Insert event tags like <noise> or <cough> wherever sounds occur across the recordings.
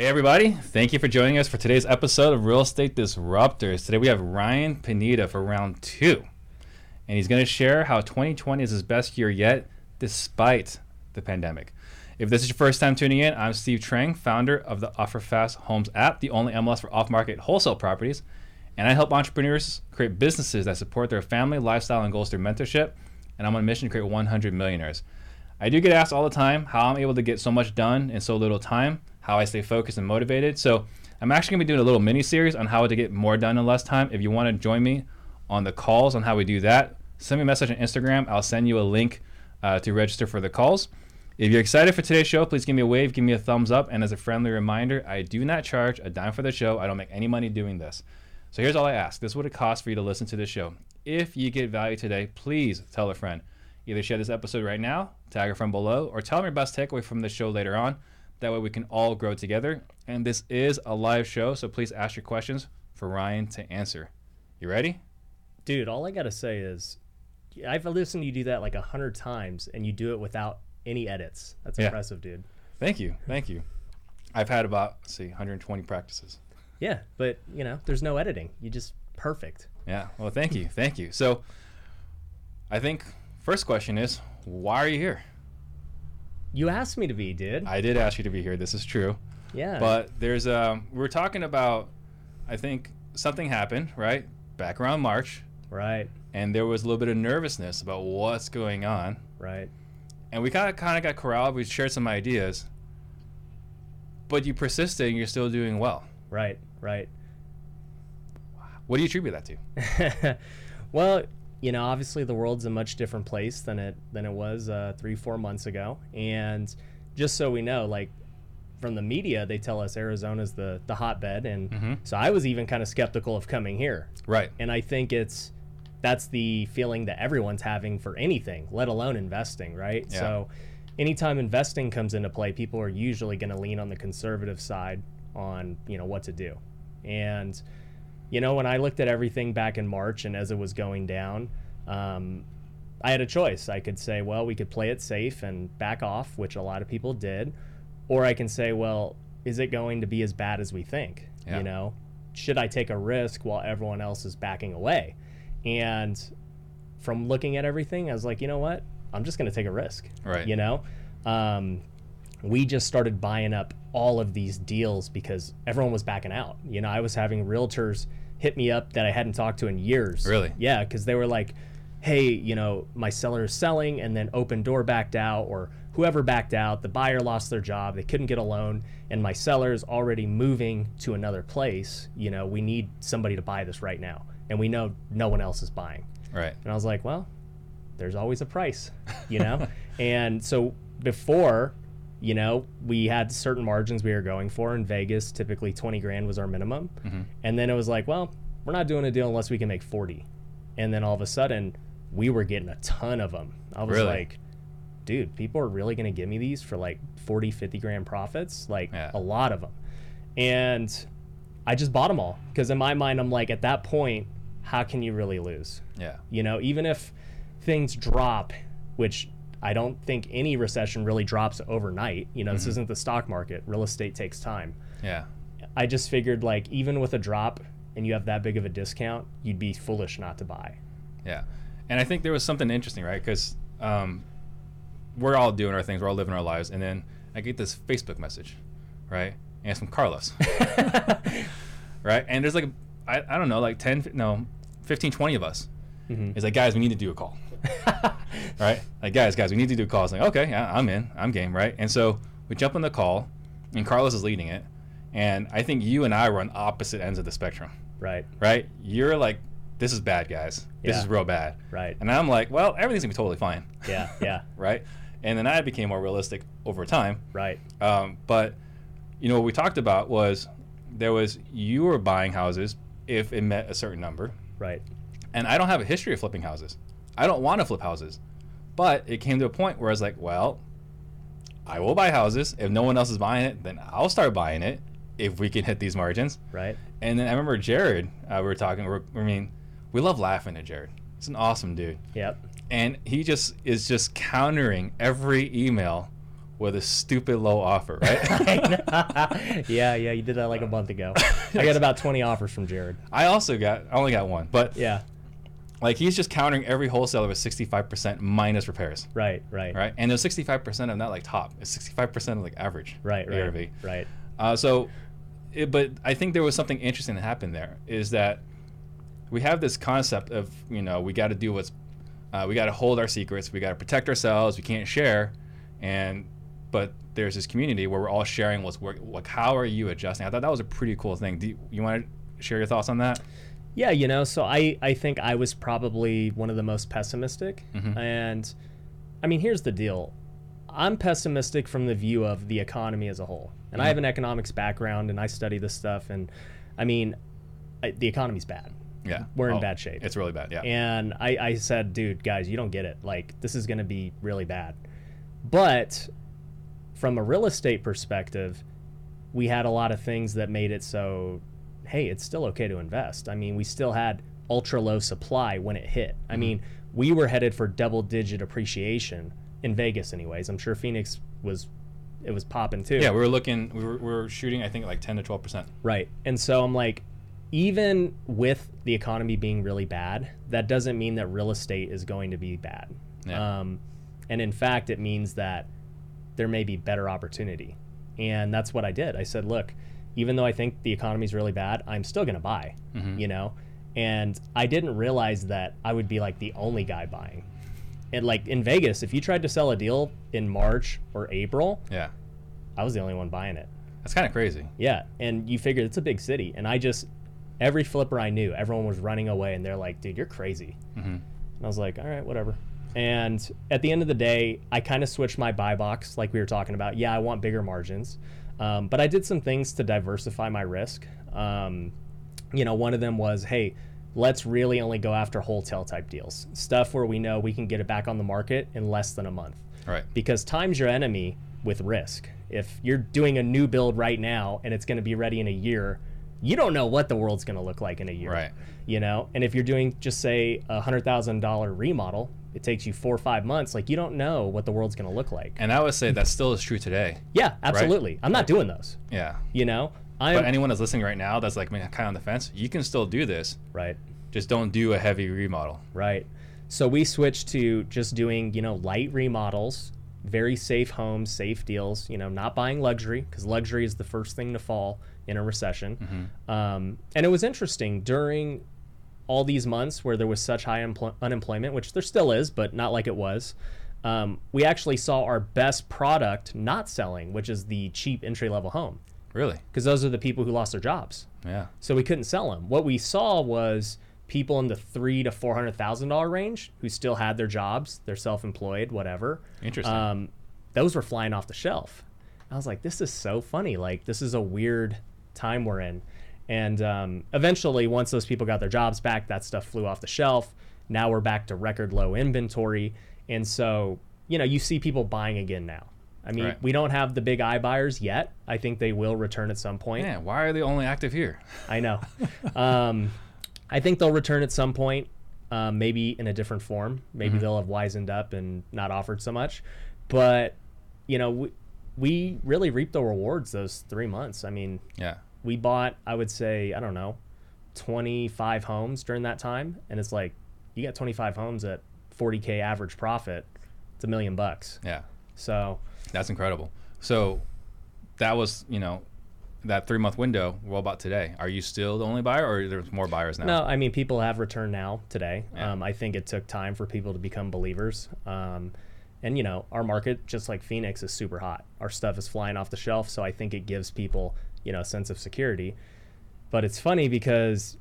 Hey, everybody. Thank you for joining us for today's episode of Real Estate Disruptors. Today we have Ryan Pineda for round two, and he's going to share how 2020 is his best year yet, despite the pandemic. If this is your first time tuning in, I'm Steve Trang, founder of the OfferFast Homes app, the only MLS for off market wholesale properties. And I help entrepreneurs create businesses that support their family, lifestyle, and goals through mentorship. And I'm on a mission to create 100 millionaires. I do get asked all the time how I'm able to get so much done in so little time how I stay focused and motivated. So I'm actually gonna be doing a little mini series on how to get more done in less time. If you want to join me on the calls on how we do that, send me a message on Instagram. I'll send you a link uh, to register for the calls. If you're excited for today's show, please give me a wave, give me a thumbs up, and as a friendly reminder, I do not charge a dime for the show. I don't make any money doing this. So here's all I ask. This is what it costs for you to listen to this show. If you get value today, please tell a friend. Either share this episode right now, tag a friend below, or tell them your best takeaway from the show later on. That way we can all grow together. And this is a live show, so please ask your questions for Ryan to answer. You ready? Dude, all I gotta say is, I've listened to you do that like a hundred times, and you do it without any edits. That's Yeah. impressive, dude. Thank you. Thank you. I've had about, let's see, 120 practices. Yeah, but you know, there's no editing. You just perfect. Yeah. Well, thank you. Thank you. So I think first question is, why are you here? You asked me to be, dude. I did ask you to be here. This is true. yeah. But there's um we we're talking about I think something happened, right? Back around March, right, and there was a little bit of nervousness about what's going on. right. And we kind of kind of got corralled. We shared some ideas. But you persisted and you're still doing well. Right, right. What do you attribute that to? <laughs> well, you know, obviously the world's a much different place than it than it was uh, three, four months ago. And just so we know, like from the media, they tell us Arizona's the the hotbed, and Mhm. so I was even kind of skeptical of coming here. Right. And I think it's that's the feeling that everyone's having for anything, let alone investing, right? Yeah. So anytime investing comes into play, people are usually going to lean on the conservative side on, you know, what to do. And you know, when I looked at everything back in March and as it was going down, um, I had a choice. I could say, well, we could play it safe and back off, which a lot of people did, or I can say, well, is it going to be as bad as we think? Yeah. You know, should I take a risk while everyone else is backing away? And from looking at everything, I was like, you know what? I'm just going to take a risk. Right. You know, um, we just started buying up all of these deals because everyone was backing out. You know, I was having realtors hit me up that I hadn't talked to in years. Really? Yeah, because they were like, hey, you know, my seller is selling and then Opendoor backed out or whoever backed out, the buyer lost their job, they couldn't get a loan, and my seller's already moving to another place. You know, we need somebody to buy this right now. And we know no one else is buying. Right. And I was like, well, there's always a price, you know? <laughs> and so before, you know, we had certain margins we were going for in Vegas. Typically 20 grand was our minimum. Mhm. And then it was like, well, we're not doing a deal unless we can make 40. And then all of a sudden, we were getting a ton of them. I was Really? like, dude, people are really going to give me these for like 40, 50 grand profits? Like Yeah. a lot of them. And I just bought them all because in my mind, I'm like, at that point, how can you really lose? Yeah. You know, even if things drop, which I don't think any recession really drops overnight. You know, this isn't the stock market. Real estate takes time. Yeah. I just figured like even with a drop and you have that big of a discount, you'd be foolish not to buy. Yeah, and I think there was something interesting, right? Because um, we're all doing our things, we're all living our lives, and then I get this Facebook message, right? And it's from Carlos, <laughs> right? And there's like, I, I don't know, like 10, no, 15, 20 of us. Mhm. It's like, guys, we need to do a call, <laughs> right? Like, guys, guys, we need to do a call. It's like, okay, yeah, I'm in, I'm game, right? And so we jump on the call, and Carlos is leading it. And I think you and I were on opposite ends of the spectrum, Right. right? You're like, this is bad, guys. This Yeah. is real bad. Right. And I'm like, well, everything's gonna be totally fine, Yeah. <laughs> Yeah. right? And then I became more realistic over time. right. Um, but you know what we talked about was there was you were buying houses if it met a certain number, Right. and I don't have a history of flipping houses. I don't want to flip houses, but it came to a point where I was like, well, I will buy houses if no one else is buying it. Then I'll start buying it if we can hit these margins. Right. And then I remember Jared. Uh, we were talking. We're, I mean, we love laughing at Jared. He's an awesome dude Yep. and he just is just countering every email with a stupid low offer, right? <laughs> <laughs> yeah, yeah, you did that like a month ago. <laughs> I got about 20 offers from Jared. I also got, I only got one, but Yeah, like he's just countering every wholesaler with 65% minus repairs, right, right, right? And there's 65% of not like top, it's 65% of like average right, right, ARV. right. Uh, so, it, but I think there was something interesting that happened there is that we have this concept of you know we got to do what's uh, we got to hold our secrets, we got to protect ourselves, we can't share, and but there's this community where we're all sharing what's work. Like, how are you adjusting? I thought that was a pretty cool thing. Do you, you want to share your thoughts on that? Yeah, you know, so I, I think I was probably one of the most pessimistic. Mhm. And I mean, here's the deal I'm pessimistic from the view of the economy as a whole. And I Mhm. have an economics background and I study this stuff. And I mean, I, the economy's bad. Yeah, We're in Oh, bad shape. It's really bad. Yeah, And I, I said, dude, guys, you don't get it. Like, this is going to be really bad. But from a real estate perspective, we had a lot of things that made it so, hey, it's still okay to invest. I mean, we still had ultra low supply when it hit. I mean, we were headed for double digit appreciation in Vegas, anyways. I'm sure Phoenix was, it was popping too. yeah. We were looking. We were, we were shooting. I think like 10 to 12 percent. Right. And so I'm like, even with the economy being really bad, that doesn't mean that real estate is going to be bad. Yeah. Um, and in fact, it means that there may be better opportunity. And that's what I did. I said, look, even though I think the economy is really bad, I'm still going to buy, Mhm. you know? And I didn't realize that I would be like the only guy buying. And like in Vegas, if you tried to sell a deal in March or April, Yeah, I was the only one buying it. that's kind of crazy. Yeah, and you figure it's a big city, and I just every flipper I knew, everyone was running away, and they're like, "Dude, you're crazy." hmm And I was like, "All right, whatever." And at the end of the day, I kind of switched my buy box, like we were talking about. Yeah, I want bigger margins, um, but I did some things to diversify my risk. Um, you know, one of them was, hey, let's really only go after wholesale type deals, stuff where we know we can get it back on the market in less than a month Right. because time's your enemy with risk. If you're doing a new build right now and it's going to be ready in a year, you don't know what the world's going to look like in a year. Right. You know, and if you're doing just say a hundred thousand dollar remodel, it takes you four or five months. Like you don't know what the world's going to look like. And I would say that still is true today. Yeah, absolutely. I'm not doing those. Yeah. You know, I'm But anyone that's listening right now that's like kind of on the fence, you can still do this. right. Just don't do a heavy remodel. Right. So we switched to just doing, you know, light remodels, very safe homes, safe deals, you know, not buying luxury because luxury is the first thing to fall in a recession. Um, and it was interesting during all these months where there was such high empl- unemployment, which there still is, but not like it was. Um, we actually saw our best product not selling, which is the cheap entry level home, Really? because those are the people who lost their jobs Yeah. so we couldn't sell them. What we saw was people in the three to four hundred thousand dollar range who still had their jobs, they're self employed, whatever. Interesting. Um, those were flying off the shelf. I was like, this is so funny. Like this is a weird time we're in. And um, eventually, once those people got their jobs back, that stuff flew off the shelf. Now we're back to record low inventory, and so you know you see people buying again now. I mean, Right. we don't have the big iBuyers yet. I think they will return at some point. Man, why are they only active here? I know. <laughs> um, I think they'll return at some point, um, maybe in a different form. Maybe they'll have wizened up and not offered so much. But you know, we, we really reap the rewards those three months. I mean, Yeah. We bought, I would say, I don't know, 25 homes during that time, and it's like you got 25 homes at 40k average profit. It's a million bucks. Yeah. So That's incredible. So that was, you know, that three month window. What about today? Are you still the only buyer or there's more buyers now? No, I mean people have returned now today. Yeah. Um, I think it took time for people to become believers. Um, and you know, our market, just like Phoenix, is super hot. Our stuff is flying off the shelf, so I think it gives people, you know, a sense of security. But it's funny because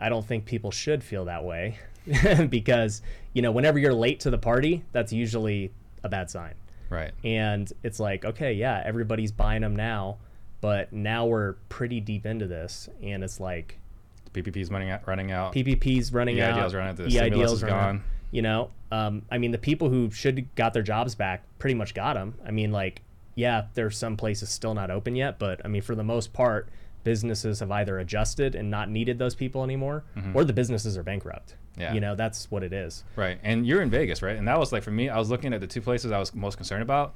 I don't think people should feel that way, <laughs> because you know, whenever you're late to the party, that's usually a bad sign. Right. And it's like, okay, yeah, everybody's buying them now, but now we're pretty deep into this, and it's like, The PPP's running out. Running out. PPP's running out. EIDL's running out, the EIDL's is running out. gone. You know, um, I mean, the people who should got their jobs back pretty much got them. I mean, like, yeah, there's some places still not open yet, but I mean, for the most part, businesses have either adjusted and not needed those people anymore, or the businesses are bankrupt. Mm-hmm. Yeah. You know, that's what it is. Right. And you're in Vegas, right? And that was like for me, I was looking at the two places I was most concerned about.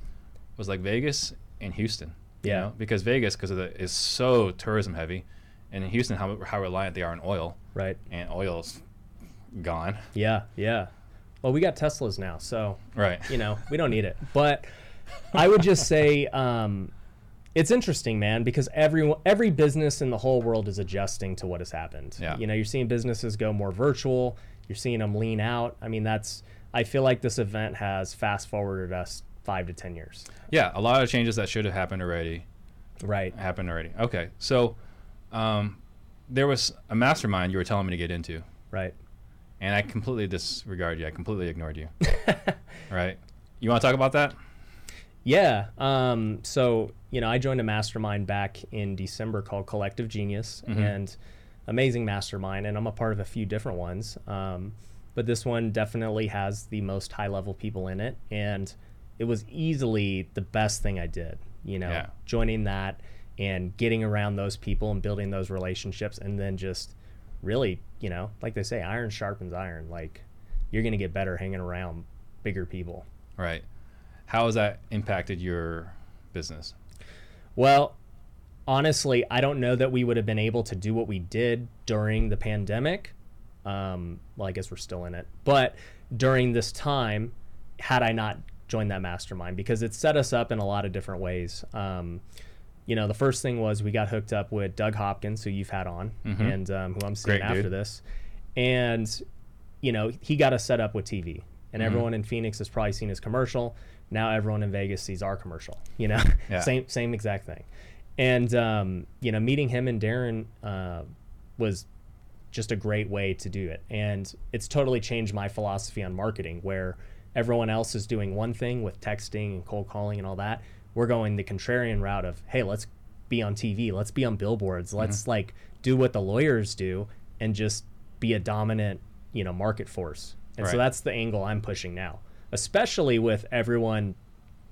was like Vegas and Houston. you Yeah. know? because Vegas because of the is so tourism heavy, and in Houston how how reliant they are on oil, Right. and oil's gone. Yeah. Yeah. Well, we got Teslas now, so Right. you know we don't need it. But <laughs> I would just say um, it's interesting, man, because every every business in the whole world is adjusting to what has happened. Yeah. You know, you're seeing businesses go more virtual. You're seeing them lean out. I mean, that's. I feel like this event has fast forwarded us five to ten years. Yeah, a lot of changes that should have happened already Right. happened already. Okay, so um, there was a mastermind you were telling me to get into, Right. and I completely disregarded you. I completely ignored you. <laughs> right? You want to talk about that? Yeah. Um, so, you know, I joined a mastermind back in December called Collective Genius and amazing mastermind. And I'm a part of a few different ones. Um, but this one definitely has the most high level people in it. And it was easily the best thing I did, you know, Yeah. joining that and getting around those people and building those relationships. And then just really, you know, like they say, iron sharpens iron. Like you're going to get better hanging around bigger people. Right. How has that impacted your business? Well, honestly, I don't know that we would have been able to do what we did during the pandemic. Um, well, I guess we're still in it, but during this time, had I not joined that mastermind, because it set us up in a lot of different ways. Um, you know, the first thing was we got hooked up with Doug Hopkins, who you've had on, and um, who I'm seeing Great after dude. this, and you know, he got us set up with TV, and everyone in Phoenix has probably seen his commercial. Now everyone in Vegas sees our commercial. You know, <laughs> Yeah. same same exact thing. And um, you know, meeting him and Darren uh, was just a great way to do it. And it's totally changed my philosophy on marketing, where everyone else is doing one thing with texting and cold calling and all that. We're going the contrarian route of, hey, let's be on TV, let's be on billboards, let's like do what the lawyers do and just be a dominant, you know, market force. And so that's the angle I'm pushing now, especially with everyone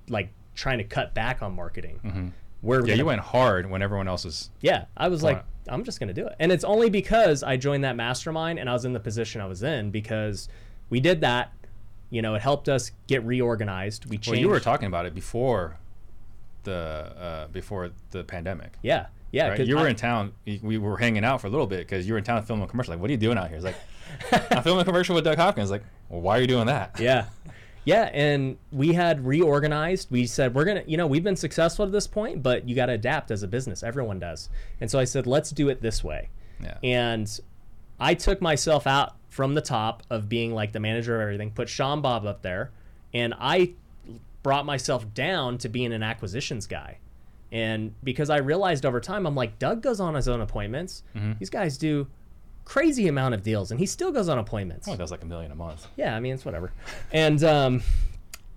like trying to cut back on marketing. We're Yeah, gonna- you went hard when everyone else is. yeah, I was like, I'm just gonna do it, and it's only because I joined that mastermind and I was in the position I was in because we did that. You know, it helped us get reorganized. We changed. Well, you were talking about it before the uh, before the pandemic. yeah, yeah. Right? You were I- in town. We were hanging out for a little bit because you were in town filming a commercial. Like, what are you doing out here? It's like, <laughs> I'm filming a commercial with Doug Hopkins. Like, well, why are you doing that? yeah, <laughs> yeah, and we had reorganized. We said we're gonna, you know, we've been successful at this point, but you got to adapt as a business. Everyone does, and so I said, let's do it this way. Yeah. And I took myself out from the top of being like the manager of everything, put Sean Bob up there, and I brought myself down to being an acquisitions guy. And because I realized over time, I'm like, Doug goes on his own appointments. Mm-hmm. These guys do crazy amount of deals, and he still goes on appointments. Oh, that's like a million a month. Yeah, I mean, it's whatever. And, um,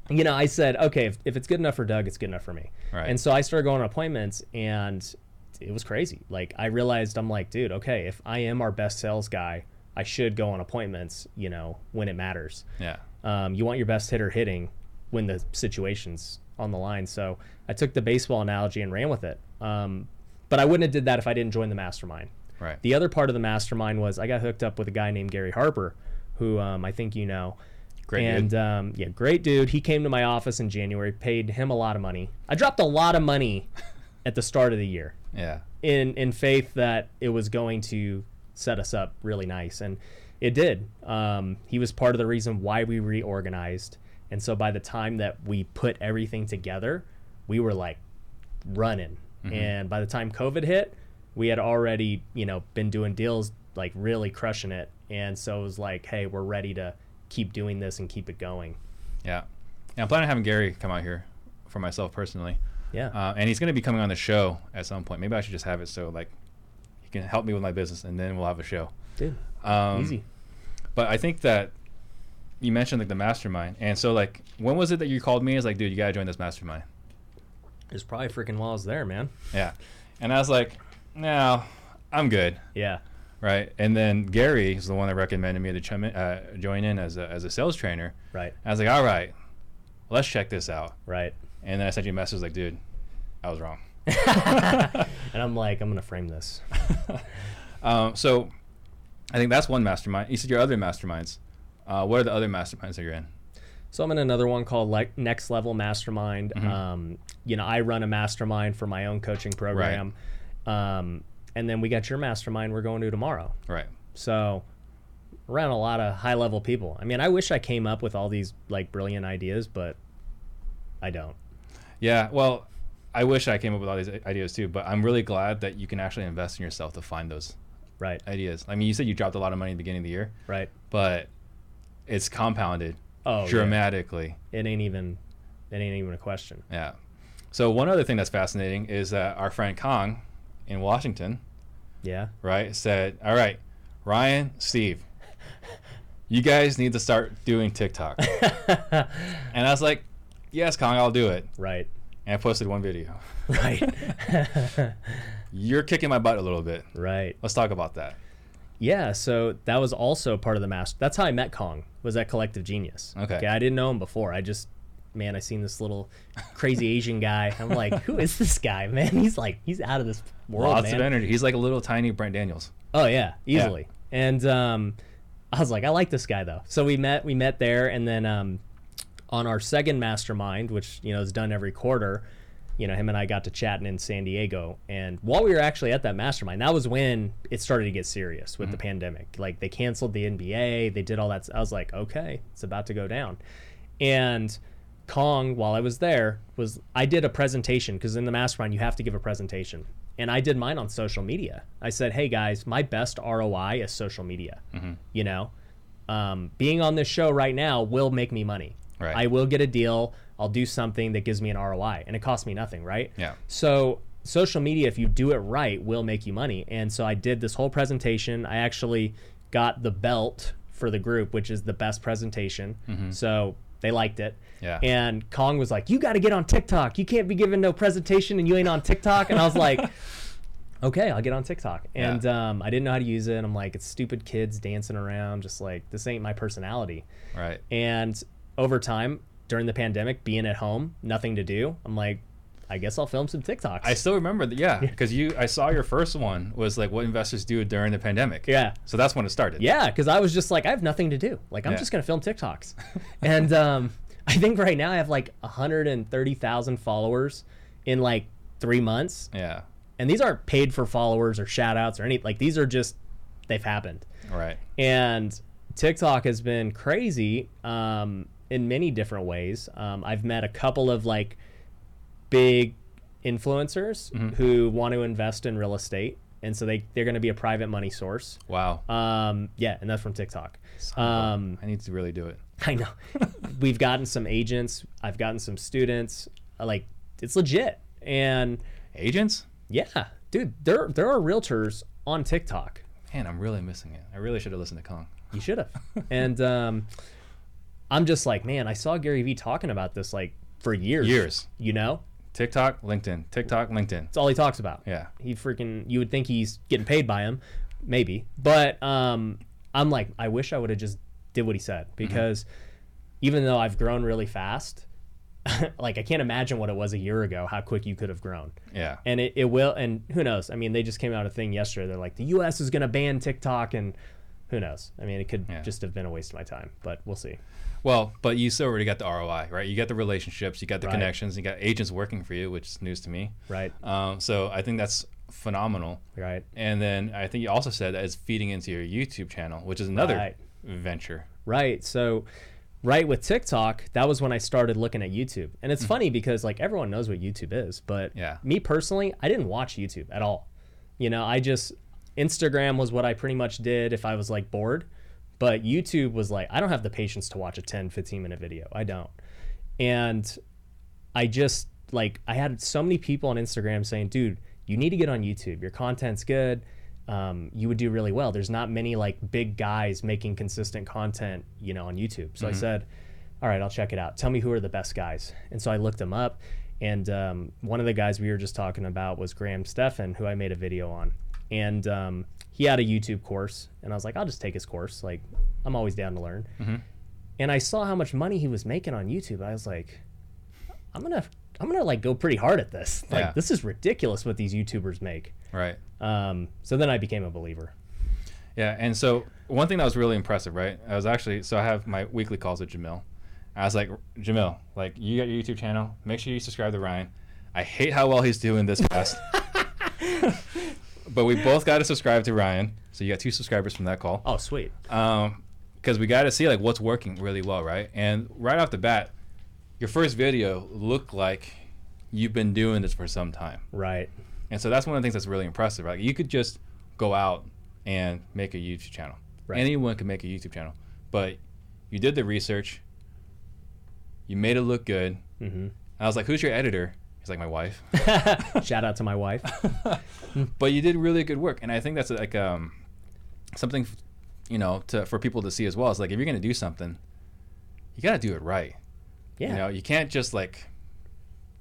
you know, I said, okay, if, if it's good enough for Doug, it's good enough for me. Right. And so I started going on appointments, and it was crazy. Like, I realized, I'm like, dude, okay, if I am our best sales guy, I should go on appointments, you know, when it matters. Yeah. Um, you want your best hitter hitting when the situation's on the line. So I took the baseball analogy and ran with it. Um, but I wouldn't have did that if I didn't join the mastermind. Right. The other part of the mastermind was I got hooked up with a guy named Gary Harper, who um, I think you know. Great and dude. um, yeah, great dude. He came to my office in January, paid him a lot of money. I dropped a lot of money <laughs> at the start of the year Yeah. in in faith that it was going to set us up really nice, and it did. Um, he was part of the reason why we reorganized, and so by the time that we put everything together, we were like running. And by the time COVID hit, we had already you know been doing deals like really crushing it, and so it was like, hey, we're ready to keep doing this and keep it going. Yeah. Yeah. I'm planning on having Gary come out here for myself personally. Yeah. Uh, and he's going to be coming on the show at some point. Maybe I should just have it so like he can help me with my business, and then we'll have a show. Dude, Um, easy. But I think that you mentioned like the mastermind, and so like when was it that you called me? It's like, dude, you gotta join this mastermind. It's probably freaking while I was there, man. Yeah. And I was like, no, I'm good. Yeah. Right. And then Gary is the one that recommended me to chum in, uh, join in as a, as a sales trainer. Right. I was like, all right, let's check this out. Right. And then I sent you a message like, dude, I was wrong. <laughs> And I'm like, I'm gonna frame this. <laughs> Um, so I think that's one mastermind. You said your other masterminds. Uh, what are the other masterminds that you're in? So I'm in another one called like Next Level Mastermind. Mm-hmm. Um, you know, I run a mastermind for my own coaching program. Um, and then we got your mastermind we're going to tomorrow. Right. So around a lot of high level people. I mean, I wish I came up with all these like brilliant ideas, but I don't. Yeah. Well, I wish I came up with all these ideas too, but I'm really glad that you can actually invest in yourself to find those Right. ideas. I mean, you said you dropped a lot of money at the beginning of the year, Right. but it's compounded Oh, yeah. dramatically. It ain't even it ain't even a question. Yeah. So one other thing that's fascinating is that our friend Kong in Washington, Yeah. right, said, "All right, Ryan, Steve, you guys need to start doing TikTok." <laughs> and I was like, "Yes, Kong, I'll do it." Right. And I posted one video. Right. <laughs> You're kicking my butt a little bit. right. Let's talk about that. Yeah, so that was also part of the master. That's how I met Kong. Was at Collective Genius. Okay. I didn't know him before. I just, man, I seen this little crazy Asian guy. I'm like, who is this guy, man? He's like, he's out of this world, Lots man. of energy. He's like a little tiny Brent Daniels. Oh yeah, easily. And um, I was like, I like this guy though. So we met. We met there, and then um, on our second mastermind, which you know is done every quarter, you know, him and I got to chatting in San Diego. And while we were actually at that mastermind, that was when it started to get serious with the pandemic. Like they canceled the NBA, they did all that. I was like, okay, it's about to go down. And Kong, while I was there, was I did a presentation because in the mastermind you have to give a presentation, and I did mine on social media. I said, "Hey guys, my best ROI is social media. You know, um, being on this show right now will make me money. Right. I will get a deal. I'll do something that gives me an ROI, and it costs me nothing, right? Yeah. So social media, if you do it right, will make you money. And so I did this whole presentation. I actually got the belt for the group, which is the best presentation. So they liked it. Yeah. And Kong was like, "You got to get on TikTok. You can't be giving no presentation and you ain't on TikTok." And I was like, <laughs> "Okay, I'll get on TikTok." And um, I didn't know how to use it. And I'm like, "It's stupid kids dancing around. Just like this ain't my personality." Right. And over time, during the pandemic, being at home, nothing to do, I'm like, I guess I'll film some TikToks. I still remember that. Yeah, <laughs> because you, I saw your first one was like what investors do during the pandemic. yeah. So that's when it started. Yeah, because I was just like, I have nothing to do. Like, I'm Yeah. just gonna film TikToks, <laughs> and um, I think right now I have like 130,000 followers in like three months, Yeah. and these aren't paid for followers or shout outs or any. Like, these are just they've happened, Right. and TikTok has been crazy um, in many different ways. Um, I've met a couple of like big influencers who want to invest in real estate, and so they they're going to be a private money source. Wow. Um, yeah, and that's from TikTok. Um, I need to really do it. I know. <laughs> We've gotten some agents. I've gotten some students. uh, Like it's legit. And Agents? yeah, dude, there there are realtors on TikTok. Man, I'm really missing it. I really should have listened to Kong. You should have. <laughs> and um, I'm just like, man, I saw Gary Vee talking about this like for years. Years. You know, TikTok, LinkedIn. TikTok, LinkedIn. that's all he talks about. Yeah. he freaking you would think he's getting paid by him maybe but um i'm like i wish i would have just did what he said because even though i've grown really fast <laughs> like i can't imagine what it was a year ago how quick you could have grown Yeah. and it, it will and who knows i mean they just came out a thing yesterday they're like the us is going to ban tiktok and who knows i mean it could Yeah. just have been a waste of my time but we'll see Well, but you still already got the ROI, right? You got the relationships, you got the Right. connections, you got agents working for you, which is news to me. right Um, so I think that's phenomenal. right And then I think you also said that it's feeding into your YouTube channel, which is another Right. venture. Right. So, right with TikTok, that was when I started looking at YouTube. And it's funny because like everyone knows what YouTube is, but Yeah. me personally, I didn't watch YouTube at all. You know, I just Instagram was what I pretty much did if I was like bored, but YouTube was like I don't have the patience to watch a 10 15 minute video. I don't. And I just like I had so many people on Instagram saying, "Dude, you need to get on YouTube. Your content's good. Um, you would do really well." There's not many like big guys making consistent content, you know, on YouTube. So I said, "All right, I'll check it out. Tell me who are the best guys." And so I looked them up, and um, one of the guys we were just talking about was Graham Stephan, who I made a video on, and um, he had a YouTube course, and I was like, "I'll just take his course. Like, I'm always down to learn." And I saw how much money he was making on YouTube. I was like, I'm gonna I'm gonna like go pretty hard at this. Like Yeah. this is ridiculous what these YouTubers make. Right. Um, so then I became a believer. Yeah, and so one thing that was really impressive, right? I was actually so I have my weekly calls with Jamil. I was like, Jamil, like you got your YouTube channel. Make sure you subscribe to Ryan. I hate how well he's doing this <laughs> fast. <laughs> but we both got to subscribe to Ryan. So you got two subscribers from that call. Oh, sweet. Um, because we got to see like what's working really well, right? And right off the bat, your first video looked like you've been doing this for some time. Right. And so that's one of the things that's really impressive. Right? You could just go out and make a YouTube channel. Right. Anyone can make a YouTube channel, but you did the research. You made it look good. Mm-hmm. I was like, "Who's your editor?" He's like, "My wife." <laughs> Shout out to my wife. <laughs> but you did really good work, and I think that's like um, something, you know, to for people to see as well. It's like if you're gonna do something, you gotta do it right. Yeah. You know, you can't just like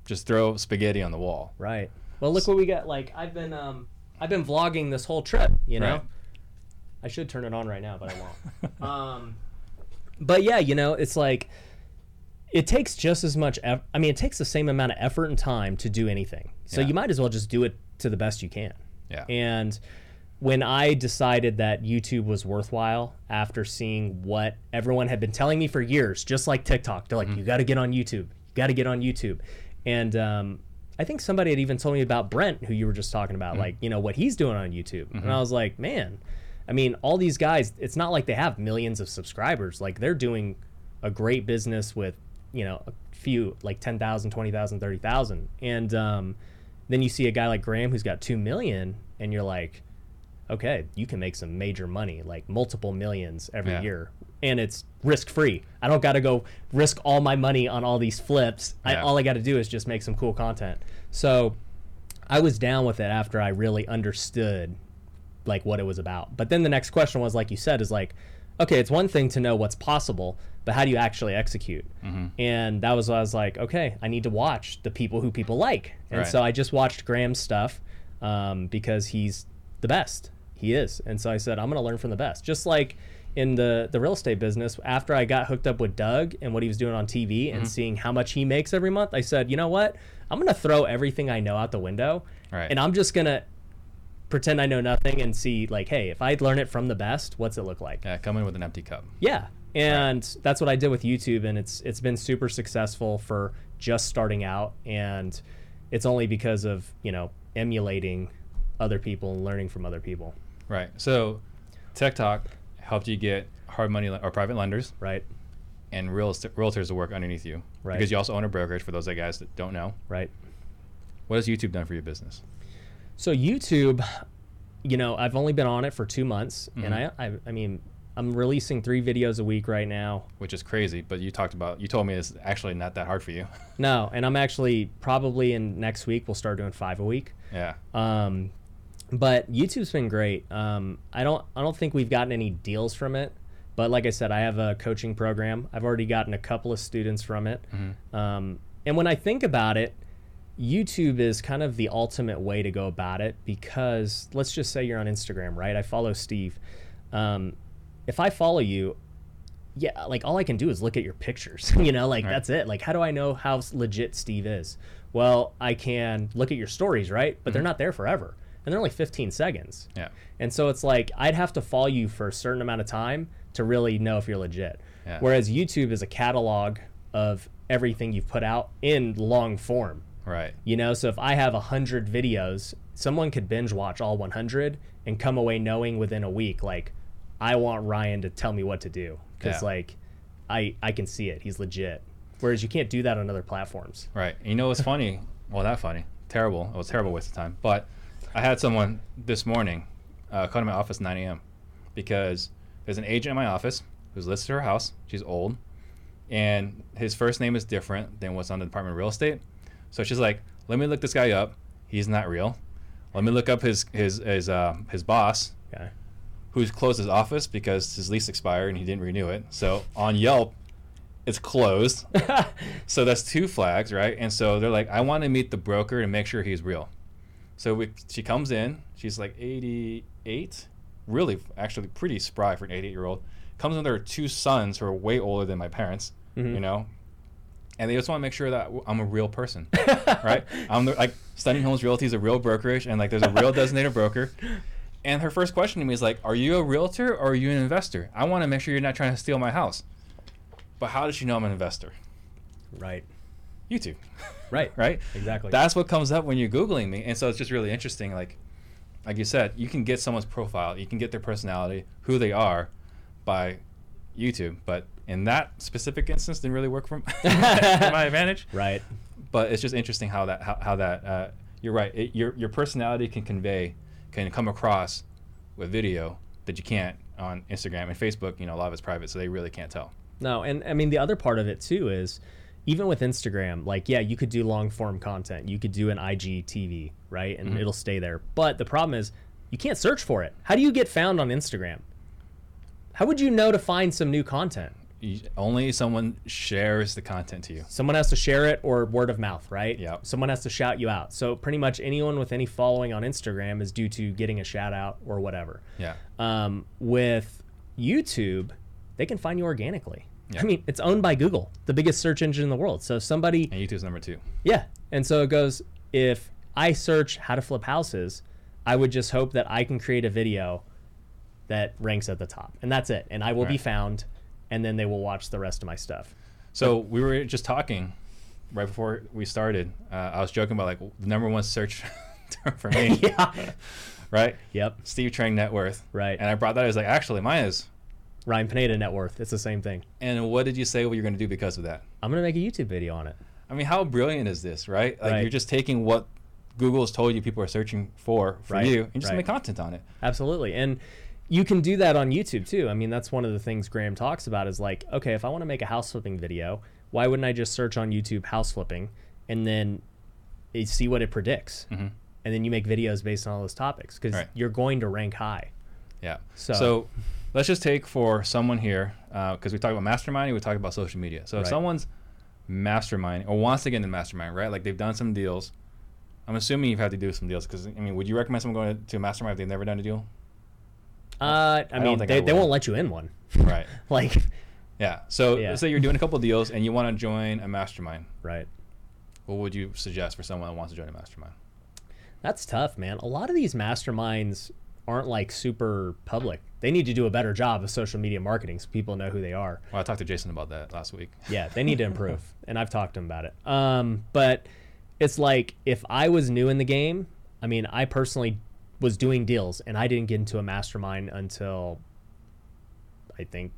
just throw spaghetti on the wall. Right. Well, look what we got. Like I've been um I've been vlogging this whole trip. You know. Right. I should turn it on right now, but I won't. <laughs> um, but yeah, you know, it's like it takes just as much. Eff- I mean, it takes the same amount of effort and time to do anything. So Yeah. you might as well just do it to the best you can. Yeah. And when I decided that YouTube was worthwhile after seeing what everyone had been telling me for years, just like TikTok, they're like, mm-hmm. you got to get on YouTube. You got to get on YouTube. And um, I think somebody had even told me about Brent, who you were just talking about, mm-hmm. like, you know, what he's doing on YouTube. And mm-hmm. I was like, man, I mean, all these guys, it's not like they have millions of subscribers. Like, they're doing a great business with, you know, a few, like 10,000, 20,000, 30,000. And um, then you see a guy like Graham who's got 2 million, and you're like, okay, you can make some major money, like multiple millions every Yeah. year. And it's risk free. I don't got to go risk all my money on all these flips. I, all I got to do is just make some cool content. So I was down with it after I really understood like what it was about. But then the next question was, like you said, is like, okay, it's one thing to know what's possible, but how do you actually execute? Mm-hmm. And that was why I was like, okay, I need to watch the people who people like. And Right. so I just watched Graham's stuff um, because he's the best. He is. And so I said, I'm going to learn from the best. Just like in the, the real estate business, after I got hooked up with Doug and what he was doing on TV Mm-hmm. and seeing how much he makes every month, I said, you know what? I'm going to throw everything I know out the window. Right. And I'm just going to pretend I know nothing and see, like, hey, if I learn it from the best, what's it look like? Yeah, come in with an empty cup. Yeah, and that's what I did with YouTube, and it's it's been super successful for just starting out, and it's only because of you know emulating other people and learning from other people, Right. So, TikTok helped you get hard money or private lenders right? and real realtors to work underneath you. Right. Because you also own a brokerage. For those you guys that don't know, Right. what has YouTube done for your business? So YouTube, you know, I've only been on it for two months, and mm-hmm. I, I I mean, I'm releasing three videos a week right now. Which is crazy. But you talked about. You told me it's actually not that hard for you. <laughs> No, and I'm actually probably in next week we'll start doing five a week. yeah. Um, but YouTube's been great. Um, I don't I don't think we've gotten any deals from it, but like I said, I have a coaching program. I've already gotten a couple of students from it. Um, and when I think about it, YouTube is kind of the ultimate way to go about it because let's just say you're on Instagram, right? I follow Steve. Um, if I follow you, yeah, like all I can do is look at your pictures, <laughs> you know, like Right. that's it. Like, how do I know how legit Steve is? Well, I can look at your stories, right? But they're mm-hmm. not there forever, and they're only 15 seconds. Yeah. And so it's like I'd have to follow you for a certain amount of time to really know if you're legit. Yeah. Whereas YouTube is a catalog of everything you've put out in long form. Right. You know, so if I have a hundred videos, someone could binge watch all 100 and come away knowing within a week, like, I want Ryan to tell me what to do because, Yeah. like, I I can see it. He's legit. Whereas you can't do that on other platforms. Right. You know what's funny? Well, not funny. Terrible. It was a terrible waste of time. But I had someone this morning uh, come to my office at 9 a.m. because there's an agent in my office who's listed her house. She's old. And his first name is different than what's on the Department of Real Estate. So she's like, let me look this guy up. He's not real. Let me look up his his his uh, his boss, Okay. Who's closed his office because his lease expired and he didn't renew it. So on Yelp, it's closed. <laughs> so that's two flags, right? And so they're like, I want to meet the broker to make sure he's real. So we, she comes in. She's like 88, really, actually pretty spry for an 88 year old. Comes in with her two sons who are way older than my parents, mm-hmm. you know, and they just want to make sure that I'm a real person, <laughs> right? I'm the, like Stunning Homes Realty is a real brokerage, and like there's a real <laughs> designated broker. And her first question to me is like, "Are you a realtor or are you an investor? I want to make sure you're not trying to steal my house." But how does she know I'm an investor? Right. YouTube, Right. <laughs> right? Exactly. That's what comes up when you're googling me, and so it's just really interesting. Like, like you said, you can get someone's profile, you can get their personality, who they are, by YouTube. But in that specific instance, didn't really work for, <laughs> my advantage. right. But it's just interesting how that how, how that uh, you're right. It, your your personality can convey, can come across with video that you can't on Instagram and Facebook. You know, a lot of it's private, so they really can't tell. No, and I mean the other part of it too is even with Instagram, like yeah, you could do long form content. You could do an IGTV, right? And mm-hmm. it'll stay there. But the problem is you can't search for it. How do you get found on Instagram? How would you know to find some new content? Only someone shares the content to you. Someone has to share it or word of mouth, right? Yep. Someone has to shout you out. So pretty much anyone with any following on Instagram is due to getting a shout out or whatever. Yeah. Um, with YouTube, they can find you organically. Yeah. I mean, it's owned by Google, the biggest search engine in the world. So somebody, And YouTube's number two. yeah, and so it goes. If I search how to flip houses, I would just hope that I can create a video that ranks at the top, and that's it. And I will be found, and then they will watch the rest of my stuff. So we were just talking right before we started. Uh, I was joking about like the number one search <laughs> term for me, <laughs> yeah. right? Yep. Steve Trang net worth. Right. And I brought that. I was like, actually, mine is. Ryan Pineda net worth. It's the same thing. And what did you say what you're going to do because of that? I'm gonna make a YouTube video on it. I mean, how brilliant is this, right? Like Right. you're just taking what Google's told you people are searching for for Right, you, and just right. make content on it. Absolutely. And you can do that on YouTube too. I mean, that's one of the things Graham talks about is like, okay, if I want to make a house flipping video, why wouldn't I just search on YouTube house flipping and then see what it predicts? Mhm. And then you make videos based on all those topics because Right. you're going to rank high. Yeah. So- So, let's just take for someone here, because we talk about masterminding, we talk about social media. So if Right. someone's masterminding or wants to get into mastermind, right? Like they've done some deals. I'm assuming you've had to do some deals because I mean, would you recommend someone going to a mastermind if they've never done a deal? Uh, I don't mean, they, I they won't let you in one. Right. <laughs> like, Yeah. So Yeah. let's say you're doing a couple deals and you want to join a mastermind. right. What would you suggest for someone that wants to join a mastermind? That's tough, man. A lot of these masterminds aren't like super public. They need to do a better job of social media marketing so people know who they are. Well, I talked to Jason about that last week. <laughs> Yeah, they need to improve, <laughs> and I've talked to them about it. Um, but it's like if I was new in the game, I mean, I personally was doing deals, and I didn't get into a mastermind until I think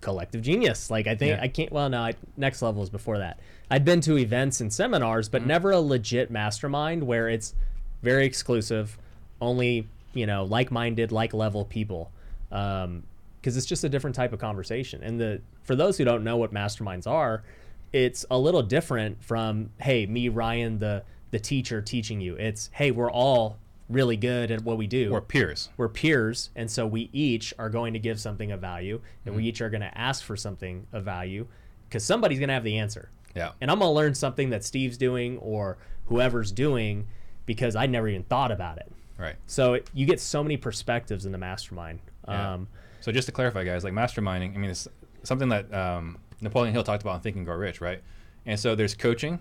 Collective Genius. Like I think Yeah. I can't. Well, no, I, next level is before that. I'd been to events and seminars, but never a legit mastermind where it's very exclusive, only you know like-minded, like-level people. Um, because it's just a different type of conversation. And the for those who don't know what masterminds are, it's a little different from hey, me Ryan the the teacher teaching you. It's hey, we're all really good at what we do We're peers. we're peers and so we each are going to give something of value and Mm-hmm. we each are going to ask for something of value because somebody's going to have the answer Yeah. and i'm going to learn something that steve's doing or whoever's doing because i never even thought about it Right. so it, you get so many perspectives in the mastermind Yeah. um, So just to clarify, guys, like masterminding, I mean, it's something that um, Napoleon Hill talked about in Think and Grow Rich, right? And so there's coaching,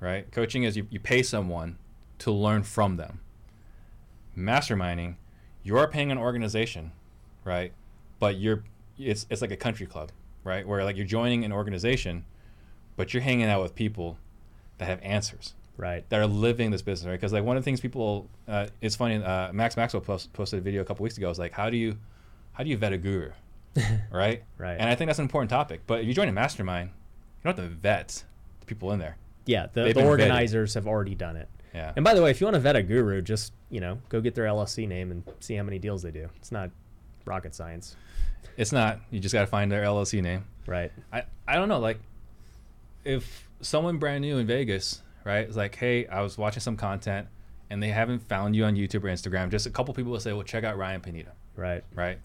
right? Coaching is you, you pay someone to learn from them. Masterminding, you're paying an organization, right? But you're it's it's like a country club, right? Where like you're joining an organization, but you're hanging out with people that have answers right that are living this business, right? Because like one of the things people, uh, it's funny. Uh, Max Maxwell post, posted a video a couple weeks ago. It's like, how do you, how do you vet a guru, <laughs> right? Right. And I think that's an important topic. But if you join a mastermind, you don't have to vet the people in there. yeah the, the been vetted. organizers have already done it Yeah. and by the way if you want to vet a guru just you know go get their llc name and see how many deals they do it's not rocket science It's not. You just got to find their LLC name. right I, I don't know. Like, if someone brand new in Vegas, right, is like, hey, I was watching some content, and they haven't found you on YouTube or Instagram. Just a couple people will say, well, check out Ryan Pineda. right right?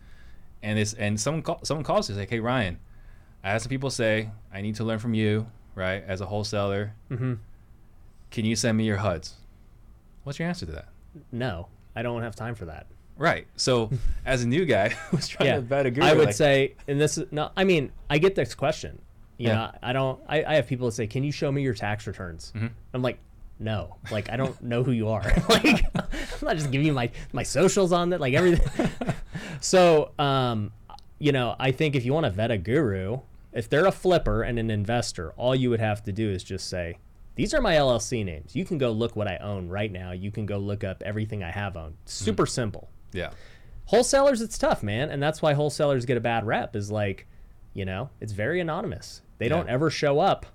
And it's and someone call, someone calls you like, hey Ryan, I had some people say I need to learn from you, right? As a wholesaler, mm-hmm. Can you send me your HUDs? What's your answer to that? no i don't have time for that Right. So <laughs> as a new guy <laughs> who's trying yeah, to vet a guru, I would like, say, and this is no. I mean, I get this question. You Yeah. know, I don't. I, I have people that say, "Can you show me your tax returns?" Mm-hmm. I'm like, no. Like, I don't know who you are. <laughs> like, I'm not just giving you my my socials on that. Like everything. so, um, you know, I think if you want to vet a guru, if they're a flipper and an investor, all you would have to do is just say, these are my LLC names. You can go look what I own right now. You can go look up everything I have owned. Super simple. Yeah. Wholesalers, it's tough, man. And that's why wholesalers get a bad rep is like, you know, it's very anonymous. They don't ever show up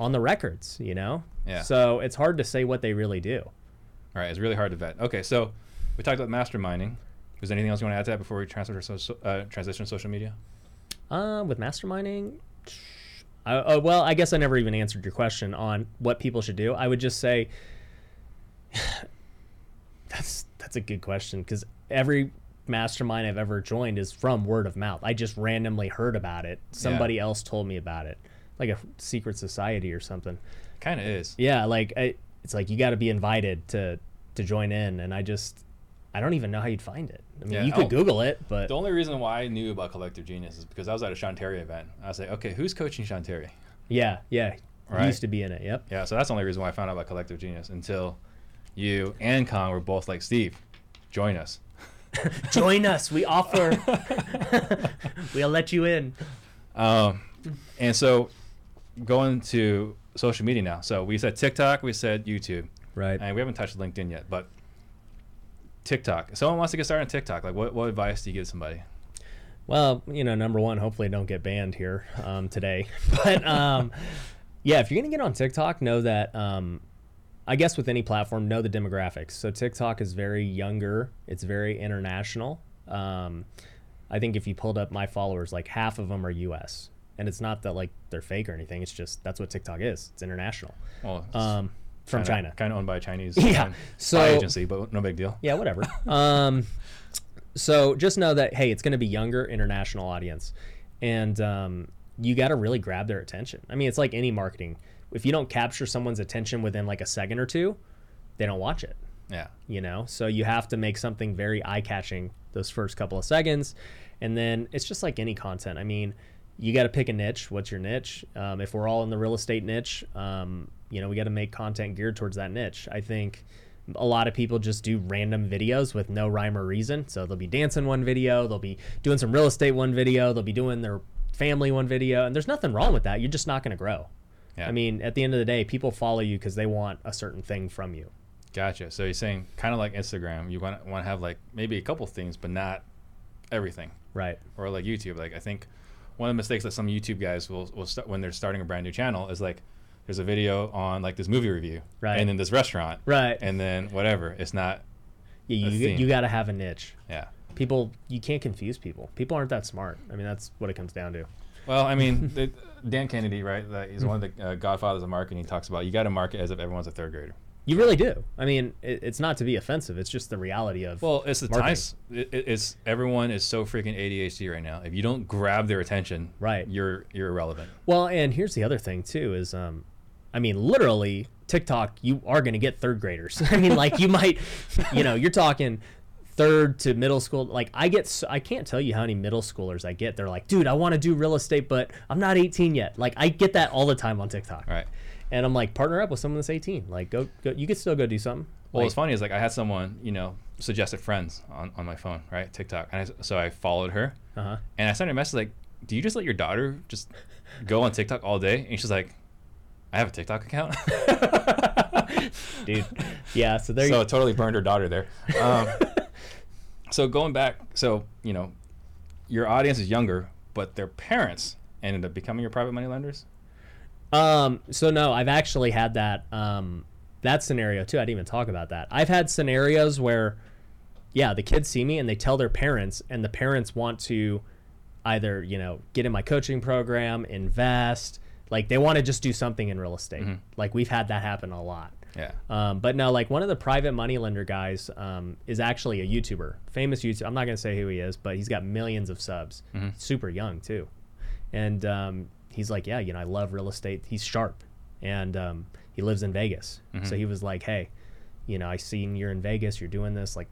on the records, you know? Yeah. So it's hard to say what they really do. All right. It's really hard to vet. Okay. So we talked about masterminding. Is there anything else you want to add to that before we transfer to social, uh, transition to social media? Um, with masterminding, I, uh, well, I guess I never even answered your question on what people should do. I would just say <sighs> that's that's a good question because every mastermind I've ever joined is from word of mouth. I just randomly heard about it. Somebody else told me about it, like a secret society or something. Kind of is. Yeah, like I, it's like you got to be invited to to join in, and I just I don't even know how you'd find it. I mean, Yeah, you could oh. Google it, but The only reason why I knew about Collective Genius is because I was at a Sean Terry event. I was like, okay, who's coaching Sean Terry? yeah, yeah, Right. he used to be in it. Yep. Yeah, so that's the only reason why I found out about Collective Genius until you and Kong were both like, Steve, join us. <laughs> join us. We offer. <laughs> we'll let you in. Um, and so going to social media now. So we said TikTok, we said YouTube, Right. and we haven't touched LinkedIn yet, but TikTok. If someone wants to get started on TikTok, like what, what advice do you give somebody? Well, you know, number one, hopefully don't get banned here um, today. <laughs> But um, yeah, if you're gonna get on TikTok, know that um, I guess with any platform, know the demographics. So TikTok is very younger. It's very international. Um, I think if you pulled up my followers, like half of them are U.S. And it's not that like they're fake or anything. It's just that's what TikTok is. It's international. Well, Um, from China. Kind of owned by a Chinese <laughs> Yeah, um, so- agency, but no big deal. Yeah, whatever. <laughs> um, so just know that hey, it's going to be younger international audience, and um, you got to really grab their attention. I mean, it's like any marketing. If you don't capture someone's attention within like a second or two, they don't watch it. Yeah. You know, so you have to make something very eye catching those first couple of seconds, and then it's just like any content. I mean, you got to pick a niche. What's your niche? Um, if we're all in the real estate niche, um, you know, we got to make content geared towards that niche. I think a lot of people just do random videos with no rhyme or reason. So they'll be dancing one video, they'll be doing some real estate one video, they'll be doing their family one video, and there's nothing wrong with that. You're just not going to grow. Yeah. I mean, at the end of the day, people follow you because they want a certain thing from you. Gotcha. So you're saying kind of like Instagram, you want want to have like maybe a couple things, but not everything. Right. Or like YouTube. Like I think one of the mistakes that some YouTube guys will will start when they're starting a brand new channel is like there's a video on like this movie review, Right. And then this restaurant, Right. And then whatever. It's not. Yeah, you, you got to have a niche. Yeah. People, you can't confuse people. People aren't that smart. I mean, that's what it comes down to. Well, I mean, <laughs> the, Dan Kennedy, right? That he's one of the uh, godfathers of marketing. He talks about you got to market as if everyone's a third grader. You really do. I mean, it, it's not to be offensive. It's just the reality of. Well, it's the times. It, it- it's everyone is so freaking ADHD right now. If you don't grab their attention, Right. you're you're irrelevant. well, and here's the other thing too is, um, I mean, literally TikTok, you are going to get third graders. <laughs> I mean, like you might, you know, you're talking third to middle school. Like I get, I can't tell you how many middle schoolers I get. They're like, dude, I want to do real estate, but I'm not 18 yet. Like I get that all the time on TikTok. All right. And I'm like, partner up with someone that's 18. Like, go, go. You could still go do something. Well, Like, what's funny is like I had someone, you know, suggested friends on, on my phone, right? TikTok. And I, so I followed her uh-huh. and I sent her a message like, do you just let your daughter just go on TikTok all day? And she's like, I have a TikTok account. dude. Yeah. So there. so you, it totally burned her daughter there. Um, <laughs> so going back, so, you know, your audience is younger, but their parents ended up becoming your private money lenders. Um, so no, I've actually had that um, that scenario too. I didn't even talk about that. I've had scenarios where, yeah, the kids see me and they tell their parents, and the parents want to either you know get in my coaching program, invest, like they want to just do something in real estate. Like we've had that happen a lot. Yeah. Um, but no, like one of the private money lender guys um, is actually a YouTuber, famous YouTuber. I'm not gonna say who he is, but he's got millions of subs. Super young too, and um, he's like, yeah, you know, I love real estate. He's sharp, and um, he lives in Vegas. So he was like, hey, you know, I seen you're in Vegas. You're doing this. Like,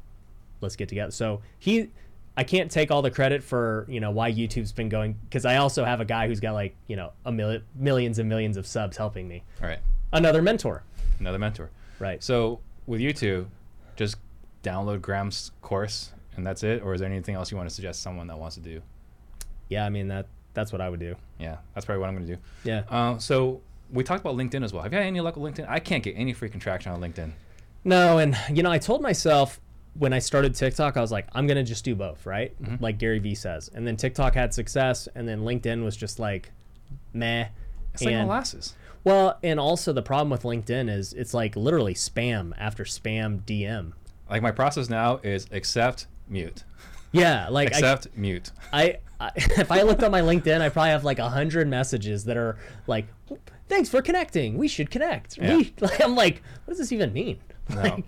let's get together. So he. I can't take all the credit for you know why YouTube's been going because I also have a guy who's got like you know a million millions and millions of subs helping me. All right. Another mentor, Another mentor. right? So with YouTube, just download Graham's course and that's it, or is there anything else you want to suggest someone that wants to do? yeah, I mean that that's what I would do. Yeah, that's probably what I'm going to do. Yeah. Uh, so we talked about LinkedIn as well. Have you had any luck with LinkedIn? I can't get any freaking traction on LinkedIn. No, and you know, I told myself when I started TikTok, I was like, I'm gonna just do both, right? Mm-hmm. Like Gary Vee says. And then TikTok had success, and then LinkedIn was just like, meh. It's like molasses. Well, and also the problem with LinkedIn is it's like literally spam after spam DM. Like my process now is accept, mute, <laughs> Yeah, like I, accept, mute. I, I <laughs> if I looked on my LinkedIn, I probably have like a hundred messages that are like, "Thanks for connecting. We should connect." Yeah. We, <laughs> like, I'm like, what does this even mean? No, Like,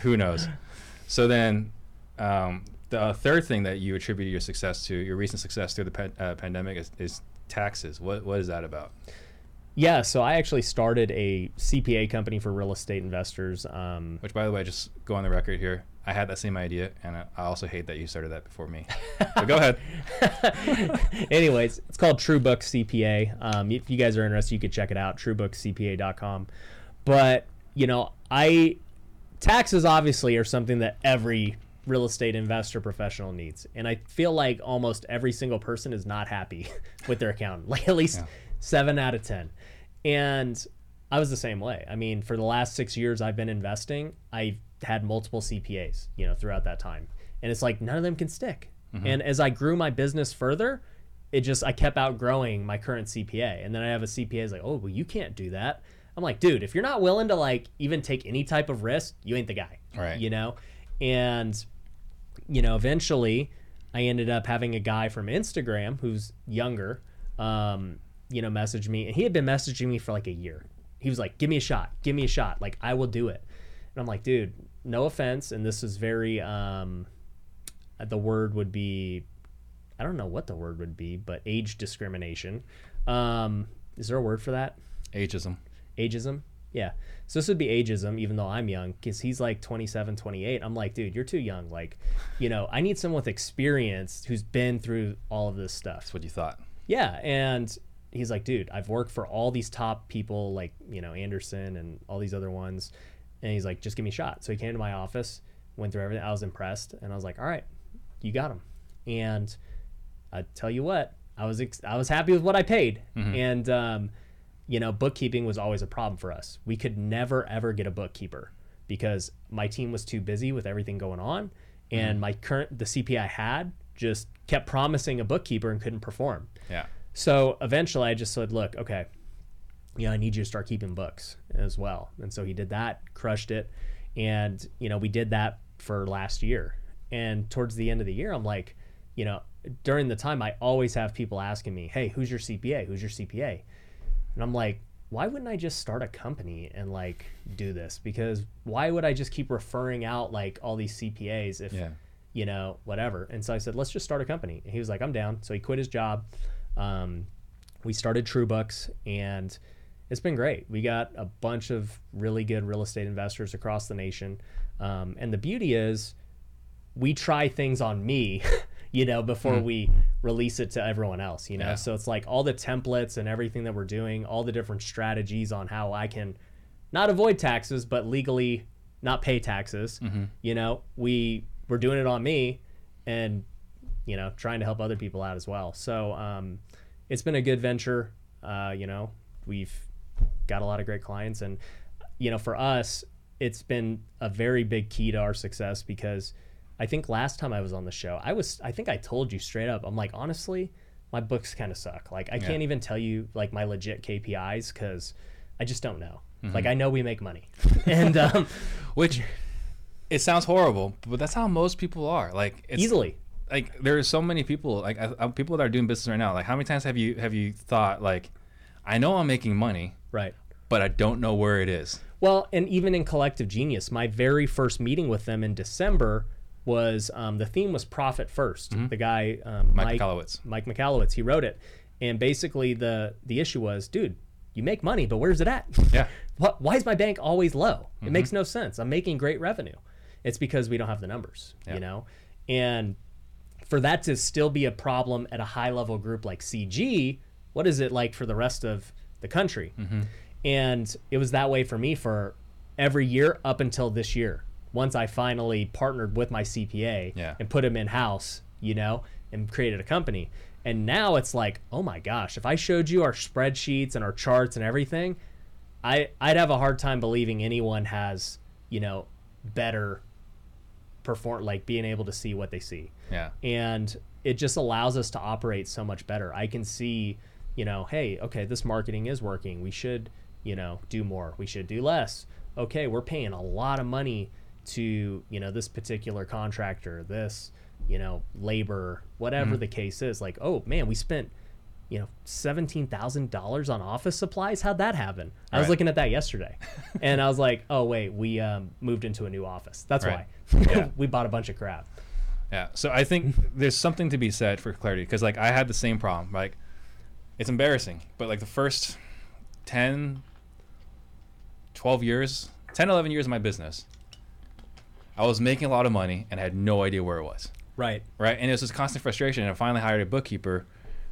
who knows? So then, um, the third thing that you attribute your success to, your recent success through the pan- uh, pandemic, is, is taxes. What what is that about? yeah, so I actually started a CPA company for real estate investors. Um, Which, by the way, just go on the record here. I had that same idea, and I also hate that you started that before me. But go ahead. <laughs> anyways, it's called TrueBook CPA. Um, if you guys are interested, you could check it out, truebookcpa.com. But, you know, I taxes obviously are something that every real estate investor professional needs. And I feel like almost every single person is not happy <laughs> with their accountant, like at least Yeah. seven out of 10. And I was the same way. I mean, for the last six years I've been investing, I've had multiple CPAs, you know, throughout that time. And it's like none of them can stick. And as I grew my business further, it just I kept outgrowing my current CPA. And then I have a CPA is like, oh well you can't do that. I'm like, dude, if you're not willing to like even take any type of risk, you ain't the guy. Right. You know? And you know, eventually I ended up having a guy from Instagram who's younger, um, you know, message me and he had been messaging me for like a year. He was like, Give me a shot, give me a shot. Like I will do it. And I'm like, dude, no offense, and this is very um the word would be I don't know what the word would be, but age discrimination. Um, is there a word for that? Ageism. Ageism? Yeah. So this would be ageism, even though I'm young, because he's like 27, 28. I'm like, dude, you're too young. Like, you know, I need someone with experience who's been through all of this stuff. That's what you thought. Yeah, and he's like, dude, I've worked for all these top people, like you know Anderson and all these other ones, and he's like, just give me a shot. So he came to my office, went through everything. I was impressed, and I was like, all right, you got him. And I tell you what, I was ex- I was happy with what I paid, and um, you know, bookkeeping was always a problem for us. We could never ever get a bookkeeper because my team was too busy with everything going on, and my current the CPA I had just kept promising a bookkeeper and couldn't perform. Yeah. So eventually I just said, look, okay, yeah, I need you to start keeping books as well. And so he did that, crushed it. And, you know, we did that for last year. And towards the end of the year, I'm like, you know, during the time, I always have people asking me, hey, who's your CPA? Who's your CPA? And I'm like, why wouldn't I just start a company and like do this? Because why would I just keep referring out like all these CPAs if, Yeah. you know, whatever. And so I said, let's just start a company. And he was like, I'm down. So he quit his job. Um, we started True Books, and it's been great. We got a bunch of really good real estate investors across the nation. Um, and the beauty is, we try things on me, <laughs> you know, before we release it to everyone else, you know. Yeah. So it's like all the templates and everything that we're doing, all the different strategies on how I can not avoid taxes, but legally not pay taxes. You know, we we're doing it on me, and you know, trying to help other people out as well. So um, it's been a good venture. Uh, you know, we've got a lot of great clients, and you know, for us, it's been a very big key to our success because I think last time I was on the show, I was I think I told you straight up, I'm like, honestly, my books kind of suck. Like I can't even tell you like my legit KPIs because I just don't know. Like I know we make money, <laughs> and um, Which it sounds horrible, but that's how most people are. Like it's easily. like there are so many people like people that are doing business right now. Like how many times have you have you thought like, I know I'm making money, Right. But I don't know where it is. Well, and even in Collective Genius, my very first meeting with them in December was um, the theme was profit 1st The guy um, Mike Mike. Mike Michalowicz, he wrote it, and basically the the issue was, dude, you make money, but where's it at? Yeah. <laughs> What, why is my bank always low? It makes no sense. I'm making great revenue. It's because we don't have the numbers, Yeah. you know? And for that to still be a problem at a high level group like CG, what is it like for the rest of the country? And it was that way for me for every year up until this year. Once I finally partnered with my CPA Yeah. and put him in house, you know, and created a company. And now it's like, oh my gosh, if I showed you our spreadsheets and our charts and everything, I I'd have a hard time believing anyone has, you know, better perform like being able to see what they see. Yeah. And it just allows us to operate so much better. I can see, you know, hey, okay, this marketing is working. We should, you know, do more. We should do less. Okay, we're paying a lot of money to, you know, this particular contractor, this, you know, labor, whatever the case is. Like, oh man, we spent you know, seventeen thousand dollars on office supplies. How'd that happen? I was looking at that yesterday, <laughs> and I was like, oh wait, we um, moved into a new office. That's Right. why. Yeah. <laughs> we bought a bunch of crap. Yeah. So I think there's something to be said for clarity because like I had the same problem. Like it's embarrassing, but like the first 10 12 years, 10 11 years of my business, I was making a lot of money and I had no idea where it was. Right. Right? And it was this constant frustration and I finally hired a bookkeeper.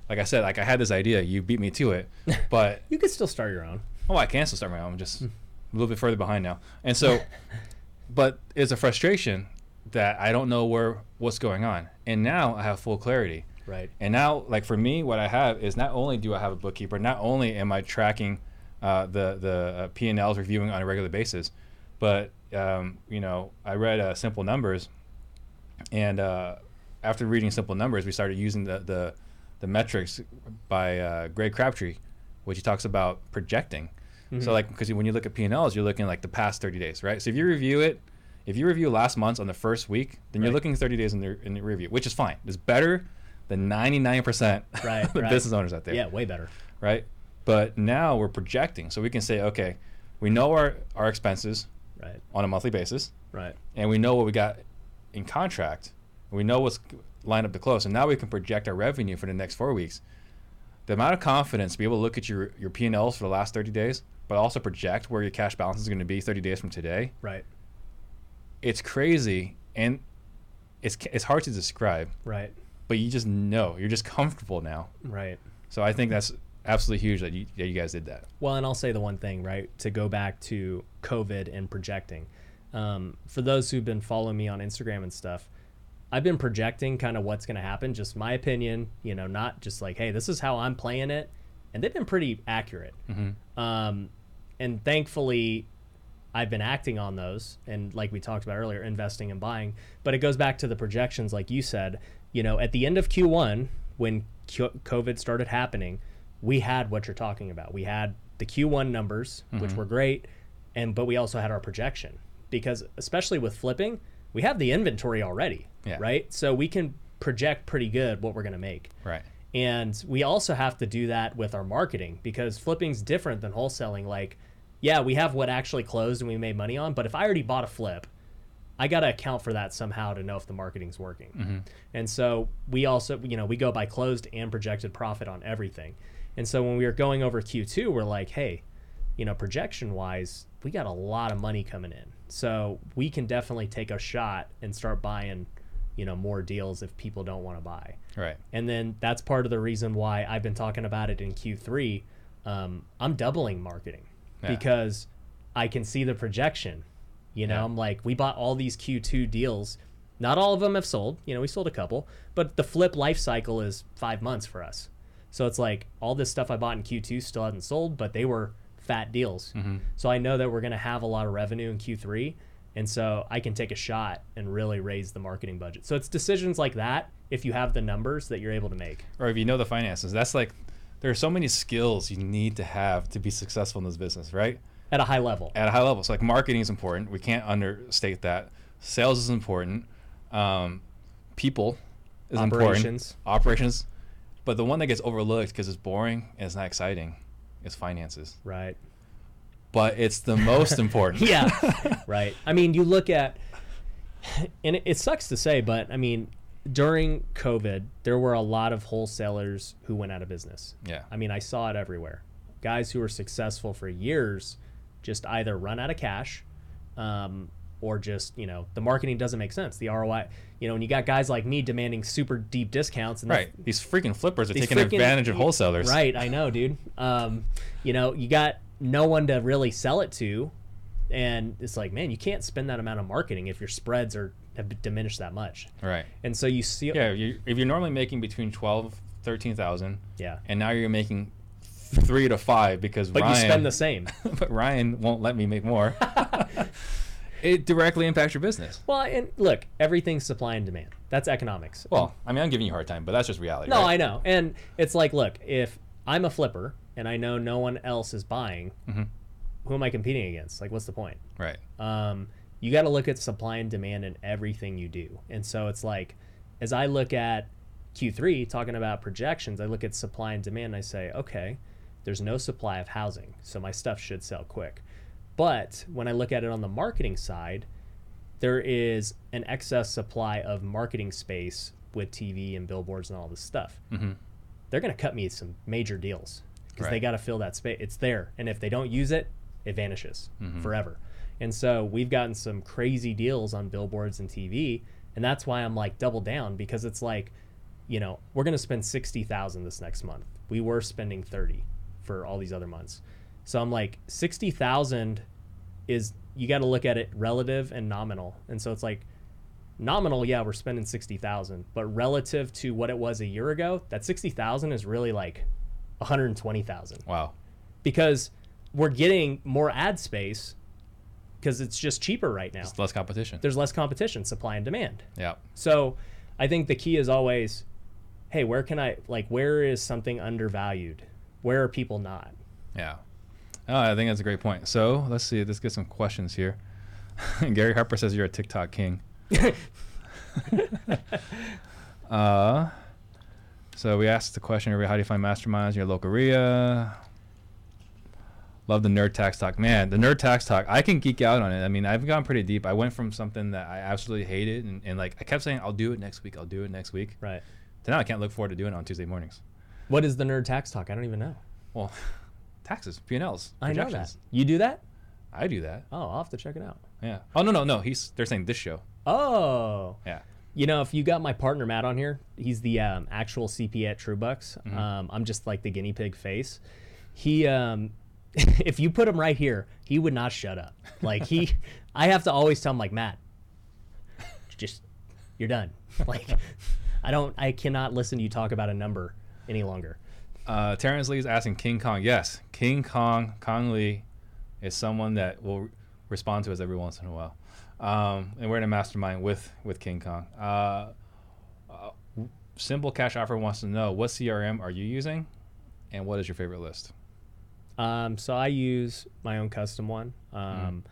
Like I said, like I had this idea, you beat me to it, <laughs> but You could still start your own. Oh, I can still start my own. I'm just hmm. a little bit further behind now. And so, <laughs> but it's a frustration that I don't know where what's going on. And now I have full clarity. Right. And now, like for me, what I have is not only do I have a bookkeeper, not only am I tracking uh, the the uh, P and Ls, reviewing on a regular basis, but um, you know, I read uh, Simple Numbers, and uh, after reading Simple Numbers, we started using the the, the metrics by uh, Greg Crabtree, which he talks about projecting. So like, because when you look at P and Ls, you're looking like the past 30 days, right? So if you review it, if you review last month's on the first week, then you're looking 30 days in the in the review, which is fine. It's better than 99% Right, <laughs> of the right. business owners out there Yeah, way better. right? But now we're projecting, so we can say, okay, we know our our expenses Right. on a monthly basis, Right. and we know what we got in contract, we know what's lined up to close, and now we can project our revenue for the next four weeks. The amount of confidence to be able to look at your your P and Ls for the last thirty days, but also project where your cash balance is going to be thirty days from today, Right. it's crazy, and it's it's hard to describe, Right. but you just know, you're just comfortable now. Right. So I think that's absolutely huge that you, that you guys did that. Well, and I'll say the one thing, right, to go back to COVID and projecting. Um, for those who've been following me on Instagram and stuff, I've been projecting kind of what's going to happen, just my opinion, you know, not just like, hey, this is how I'm playing it. And they've been pretty accurate. Um, and thankfully, I've been acting on those. And like we talked about earlier, investing and buying. But it goes back to the projections, like you said, you know, at the end of Q1, when COVID started happening, we had what you're talking about. We had the Q1 numbers, which mm-hmm. were great, and but we also had our projection because especially with flipping, we have the inventory already, Yeah. right? So we can project pretty good what we're going to make. Right. And we also have to do that with our marketing because flipping's different than wholesaling. Like, yeah, we have what actually closed and we made money on, but if I already bought a flip, I got to account for that somehow to know if the marketing's working. Mm-hmm. And so we also, you know, we go by closed and projected profit on everything. And so when we were going over Q2, we're like, hey, you know, projection wise, we got a lot of money coming in. So we can definitely take a shot and start buying, you know, more deals if people don't want to buy. Right. And then that's part of the reason why I've been talking about it in Q3. Um, I'm doubling marketing Yeah. because I can see the projection. You know, Yeah. I'm like, we bought all these Q2 deals. Not all of them have sold. You know, we sold a couple, but the flip life cycle is five months for us. So it's like all this stuff I bought in Q2 still hasn't sold, but they were fat deals. So I know that we're going to have a lot of revenue in Q3. And so I can take a shot and really raise the marketing budget. So it's decisions like that, if you have the numbers that you're able to make. or if you know the finances that's like there are so many skills you need to have to be successful in this business right at a high level. at a high level so like marketing is important we can't understate that sales is important um, people is important Operations. But the one that gets overlooked because it's boring and it's not exciting is finances Right. but it's the most important <laughs> Yeah. <laughs> right. I mean, you look at, and it, it sucks to say, but I mean, during COVID, there were a lot of wholesalers who went out of business. yeah I mean, I saw it everywhere. Guys who were successful for years just either run out of cash um, or just, you know, the marketing doesn't make sense. The ROI, you know, when you got guys like me demanding super deep discounts and right these freaking flippers are taking freaking- advantage of wholesalers Right, I know, dude. Um, you know, you got no one to really sell it to, and it's like, man, you can't spend that amount of marketing if your spreads are have diminished that much. right And so you see, yeah you, if you're normally making between 12 thirteen thousand, Yeah. and now you're making three to five because But Ryan, you spend the same. <laughs> but Ryan won't let me make more. <laughs> it directly impacts your business. well, and look, everything's supply and demand. That's economics. Well, I mean, I'm giving you a hard time, but that's just reality. No, right? I know. And it's like, look, if I'm a flipper and I know no one else is buying, Mhm. who am I competing against? Like, what's the point? Right. Um, you got to look at supply and demand in everything you do. And so it's like, as I look at Q3, talking about projections, I look at supply and demand and I say, okay, there's no supply of housing, so my stuff should sell quick. But when I look at it on the marketing side, there is an excess supply of marketing space with TV and billboards and all this stuff. hmm They're going to cut me some major deals because they got to fill that space. It's there. And if they don't use it, it vanishes Mhm. forever. And so we've gotten some crazy deals on billboards and TV. And that's why I'm like double down because it's like, you know, we're going to spend 60,000 this next month. We were spending 30 for all these other months. So I'm like 60,000 is you got to look at it relative and nominal. And so it's like nominal, yeah, we're spending 60,000, but relative to what it was a year ago, that 60,000 is really like 120,000 Wow. because we're getting more ad space because it's just cheaper right now. It's less competition. There's less competition, supply and demand. Yeah. So I think the key is always, hey, where can I like where is something undervalued? Where are people not? Yeah. Oh, I think that's a great point. So let's see. Let's get some questions here. <laughs> Gary Harper says you're a TikTok king. <laughs> <laughs> uh, so we asked the question: How do you find masterminds in your local area? Love the nerd tax talk, man. The nerd tax talk, I can geek out on it. I mean, I've gone pretty deep. I went from something that I absolutely hated, and, and like I kept saying, I'll do it next week. I'll do it next week. Right. To now, I can't look forward to doing it on Tuesday mornings. What is the nerd tax talk? I don't even know. Well, taxes, P and Ls, I know that. You do that? I do that. Oh, I'll have to check it out. Yeah. Oh no no no. He's they're saying this show. Oh. Yeah. You know, if you got my partner Matt on here, he's the um, actual CP at TrueBooks. Mm-hmm. Um, I'm just like the guinea pig face. He, um, <laughs> if you put him right here, he would not shut up. Like he, <laughs> I have to always tell him like Matt, just you're done. <laughs> Like I don't, I cannot listen to you talk about a number any longer. Uh, Terrence Lee is asking King Kong. Yes, King Kong Kong Lee is someone that will respond to us every once in a while. Um, and we're in a mastermind with with King Kong. Uh, uh, Simple Cash Offer wants to know what CRM are you using, and what is your favorite list? Um, so I use my own custom one. Um,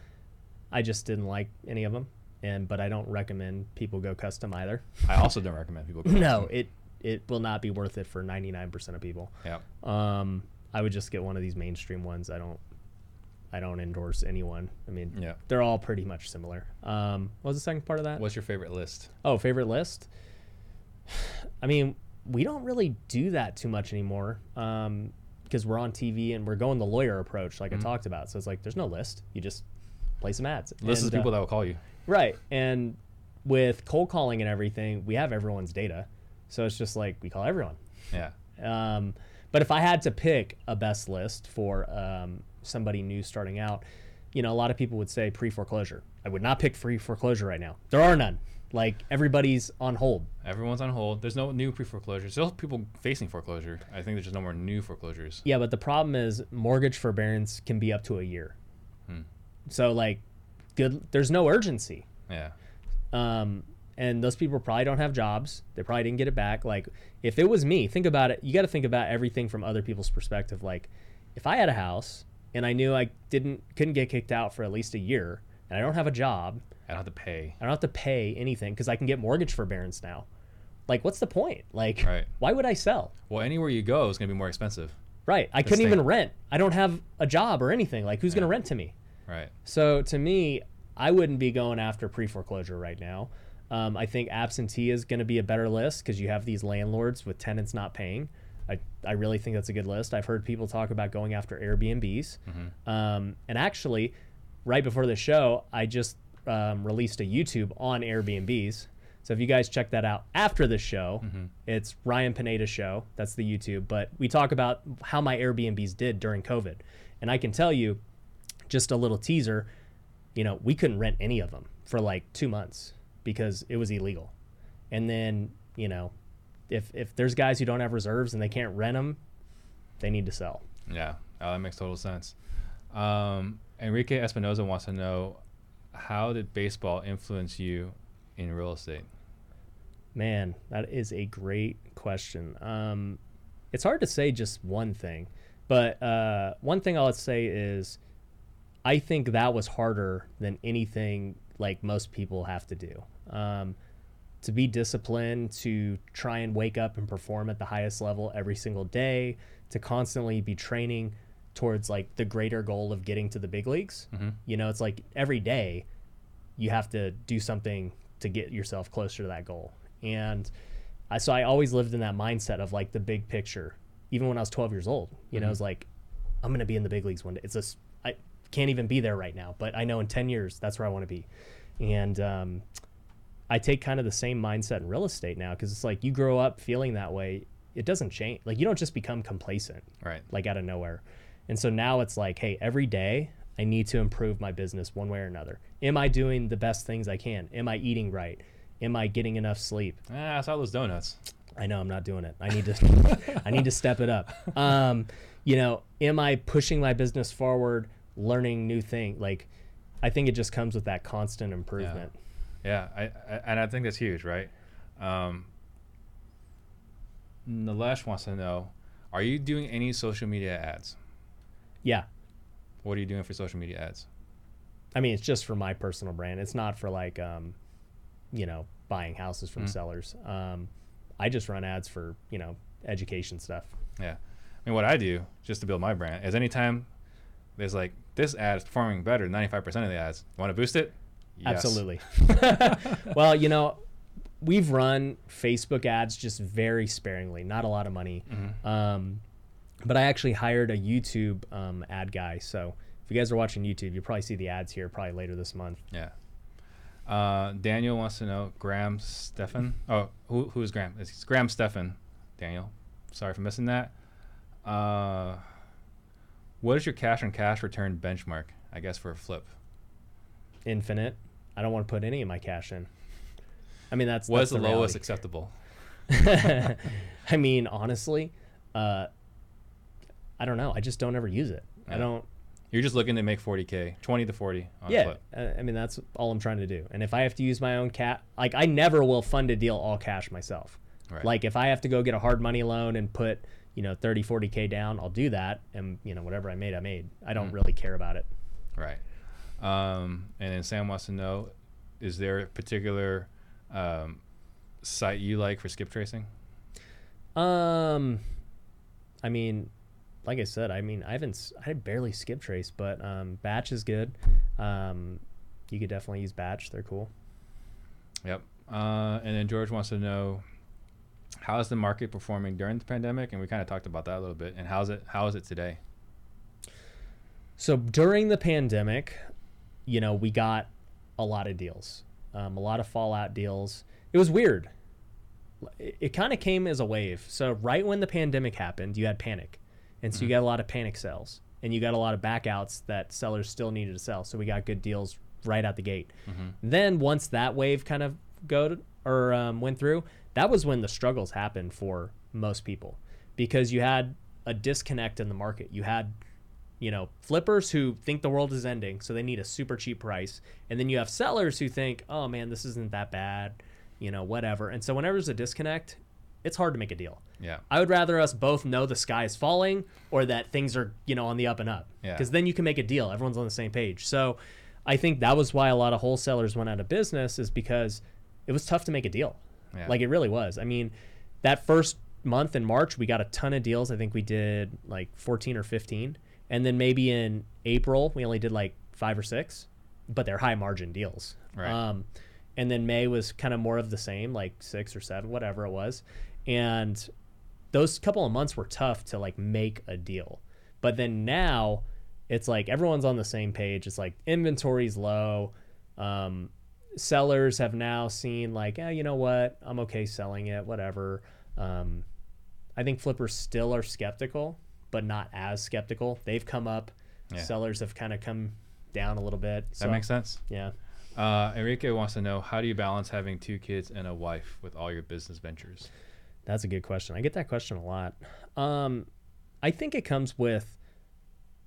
I just didn't like any of them, and but I don't recommend people go custom either. I also <laughs> don't recommend people. Go no, it it will not be worth it for 99% of people. Yeah. Um, I would just get one of these mainstream ones. I don't I don't endorse anyone. I mean, Yeah. they're all pretty much similar. Um, what was the second part of that? What's your favorite list? Oh, favorite list. <sighs> I mean, we don't really do that too much anymore um, because we're on TV and we're going the lawyer approach, like Mhm. I talked about. So it's like there's no list. You just play some ads. List of And, uh, people that will call you. Right. And with cold calling and everything, we have everyone's data. So it's just like we call everyone. Yeah. Um, but if I had to pick a best list for um, somebody new starting out, you know, a lot of people would say pre foreclosure. I would not pick pre foreclosure right now. There are none. Like everybody's on hold. Everyone's on hold. There's no new pre foreclosures. Still people facing foreclosure. I think there's just no more new foreclosures. Yeah, but the problem is mortgage forbearance can be up to a year. Hmm. So like, good. There's no urgency. Yeah. um, and those people probably don't have jobs. They probably didn't get it back. Like, if it was me, think about it. You got to think about everything from other people's perspective. Like, if I had a house and I knew I didn't couldn't get kicked out for at least a year, and I don't have a job, I don't have to pay. I don't have to pay anything because I can get mortgage forbearance now. Like, what's the point? Like, Right. why would I sell? Well, anywhere you go is going to be more expensive. Right. I That's couldn't even rent. I don't have a job or anything. Like, who's going to rent to me? Right. So to me, I wouldn't be going after pre foreclosure right now. Um, I think absentee is going to be a better list because you have these landlords with tenants not paying. I, I really think that's a good list. I've heard people talk about going after Airbnbs. Mm-hmm. Um, and actually, right before the show, I just um, released a YouTube on Airbnbs. So if you guys check that out after the show, Mm-hmm. it's Ryan Pineda Show. That's the YouTube. But we talk about how my Airbnbs did during COVID. And I can tell you, just a little teaser, you know, we couldn't rent any of them for like two months because it was illegal. And then, you know, if if there's guys who don't have reserves and they can't rent them, they need to sell. Yeah, oh, that makes total sense. Um, Enrique Espinoza wants to know how did baseball influence you in real estate? Man, that is a great question. Um, it's hard to say just one thing, but uh, one thing I'll say is I think that was harder than anything like most people have to do. Um, to be disciplined, to try and wake up and perform at the highest level every single day, to constantly be training towards like the greater goal of getting to the big leagues. Mhm. You know, it's like every day you have to do something to get yourself closer to that goal. And I, so I always lived in that mindset of like the big picture, even when I was 12 years old. You know, Mhm. it's like, I'm going to be in the big leagues one day. It's just, I can't even be there right now, but I know in 10 years, that's where I want to be. And um, I take kind of the same mindset in real estate now because it's like you grow up feeling that way. It doesn't change. Like you don't just become complacent Right. like out of nowhere. And so now it's like, hey, every day I need to improve my business one way or another. Am I doing the best things I can? Am I eating right? Am I getting enough sleep? Ah, I saw those donuts. I know I'm not doing it. I need to <laughs> I need to step it up. Um, you know, am I pushing my business forward, learning new things? Like I think it just comes with that constant improvement. Yeah, I, I and I think that's huge, right? Um, Nilesh wants to know: Are you doing any social media ads? Yeah. What are you doing for social media ads? I mean, it's just for my personal brand. It's not for like, um, you know, buying houses from Mm. sellers. Um, I just run ads for you know education stuff. Yeah, I mean, what I do just to build my brand is anytime there's like this ad is performing better than 95% of the ads. You want to boost it? Yes. Absolutely. <laughs> well, you know, we've run Facebook ads just very sparingly, not a lot of money. Mhm. Um, but I actually hired a YouTube um, ad guy. So if you guys are watching YouTube, you'll probably see the ads here probably later this month. Yeah. Uh, Daniel wants to know Graham Stephan. <laughs> Oh, who, who is Graham? It's Graham Stephan. Daniel, sorry for missing that. Uh, what is your cash on cash return benchmark? I guess for a flip. Infinite. I don't want to put any of my cash in. I mean, that's that's the, the lowest acceptable? <laughs> I mean, honestly, uh, I don't know. I just don't ever use it. I don't. You're just looking to make 40k, 20 to 40 on yeah, uh, I mean that's all I'm trying to do. And if I have to use my own cat, like I never will fund a deal all cash myself. Right. Like if I have to go get a hard money loan and put you know 30, 40k down, I'll do that. And you know whatever I made, I made. I don't Mm. really care about it. Right. Um, and then Sam wants to know, is there a particular um, site you like for skip tracing? Um, I mean, like I said, I mean I haven't I barely skip trace, but um, Batch is good. Um, you could definitely use Batch. They're cool. Yep. Uh, and then George wants to know, how is the market performing during the pandemic? And we kind of talked about that a little bit. And how's it? How is it today? So during the pandemic, you know, we got a lot of deals, um, a lot of Fallout deals. It was weird. It, it kind of came as a wave. So right when the pandemic happened, you had panic, and so you Mhm. got a lot of panic sales, and you got a lot of backouts that sellers still needed to sell. So we got good deals right out the gate. Mm-hmm. Then once that wave kind of go or um, went through, that was when the struggles happened for most people because you had a disconnect in the market. You had you know flippers who think the world is ending, so they need a super cheap price, and then you have sellers who think, oh man, this isn't that bad, you know, whatever. And so whenever there's a disconnect, it's hard to make a deal. Yeah. I would rather us both know the sky is falling or that things are, you know, on the up and up. Yeah. Because then you can make a deal. Everyone's on the same page. So I think that was why a lot of wholesalers went out of business is because it was tough to make a deal. Yeah. Like it really was. I mean, that first month in March, we got a ton of deals. I think we did like 14 or 15. And then maybe in April, we only did like five or six, but they're high margin deals. Right. Um, and then May was kind of more of the same, like six or seven, whatever it was. And those couple of months were tough to like make a deal. But then now it's like everyone's on the same page. It's like inventory's low. Um, sellers have now seen like, yeah, you know what? I'm okay selling it, whatever. Um, I think flippers still are skeptical, but not as skeptical. They've come up. Yeah. Sellers have kind of come down a little bit. That makes sense. Yeah. Uh, Enrique wants to know, how do you balance having two kids and a wife with all your business ventures? That's a good question. I get that question a lot. Um, I think it comes with.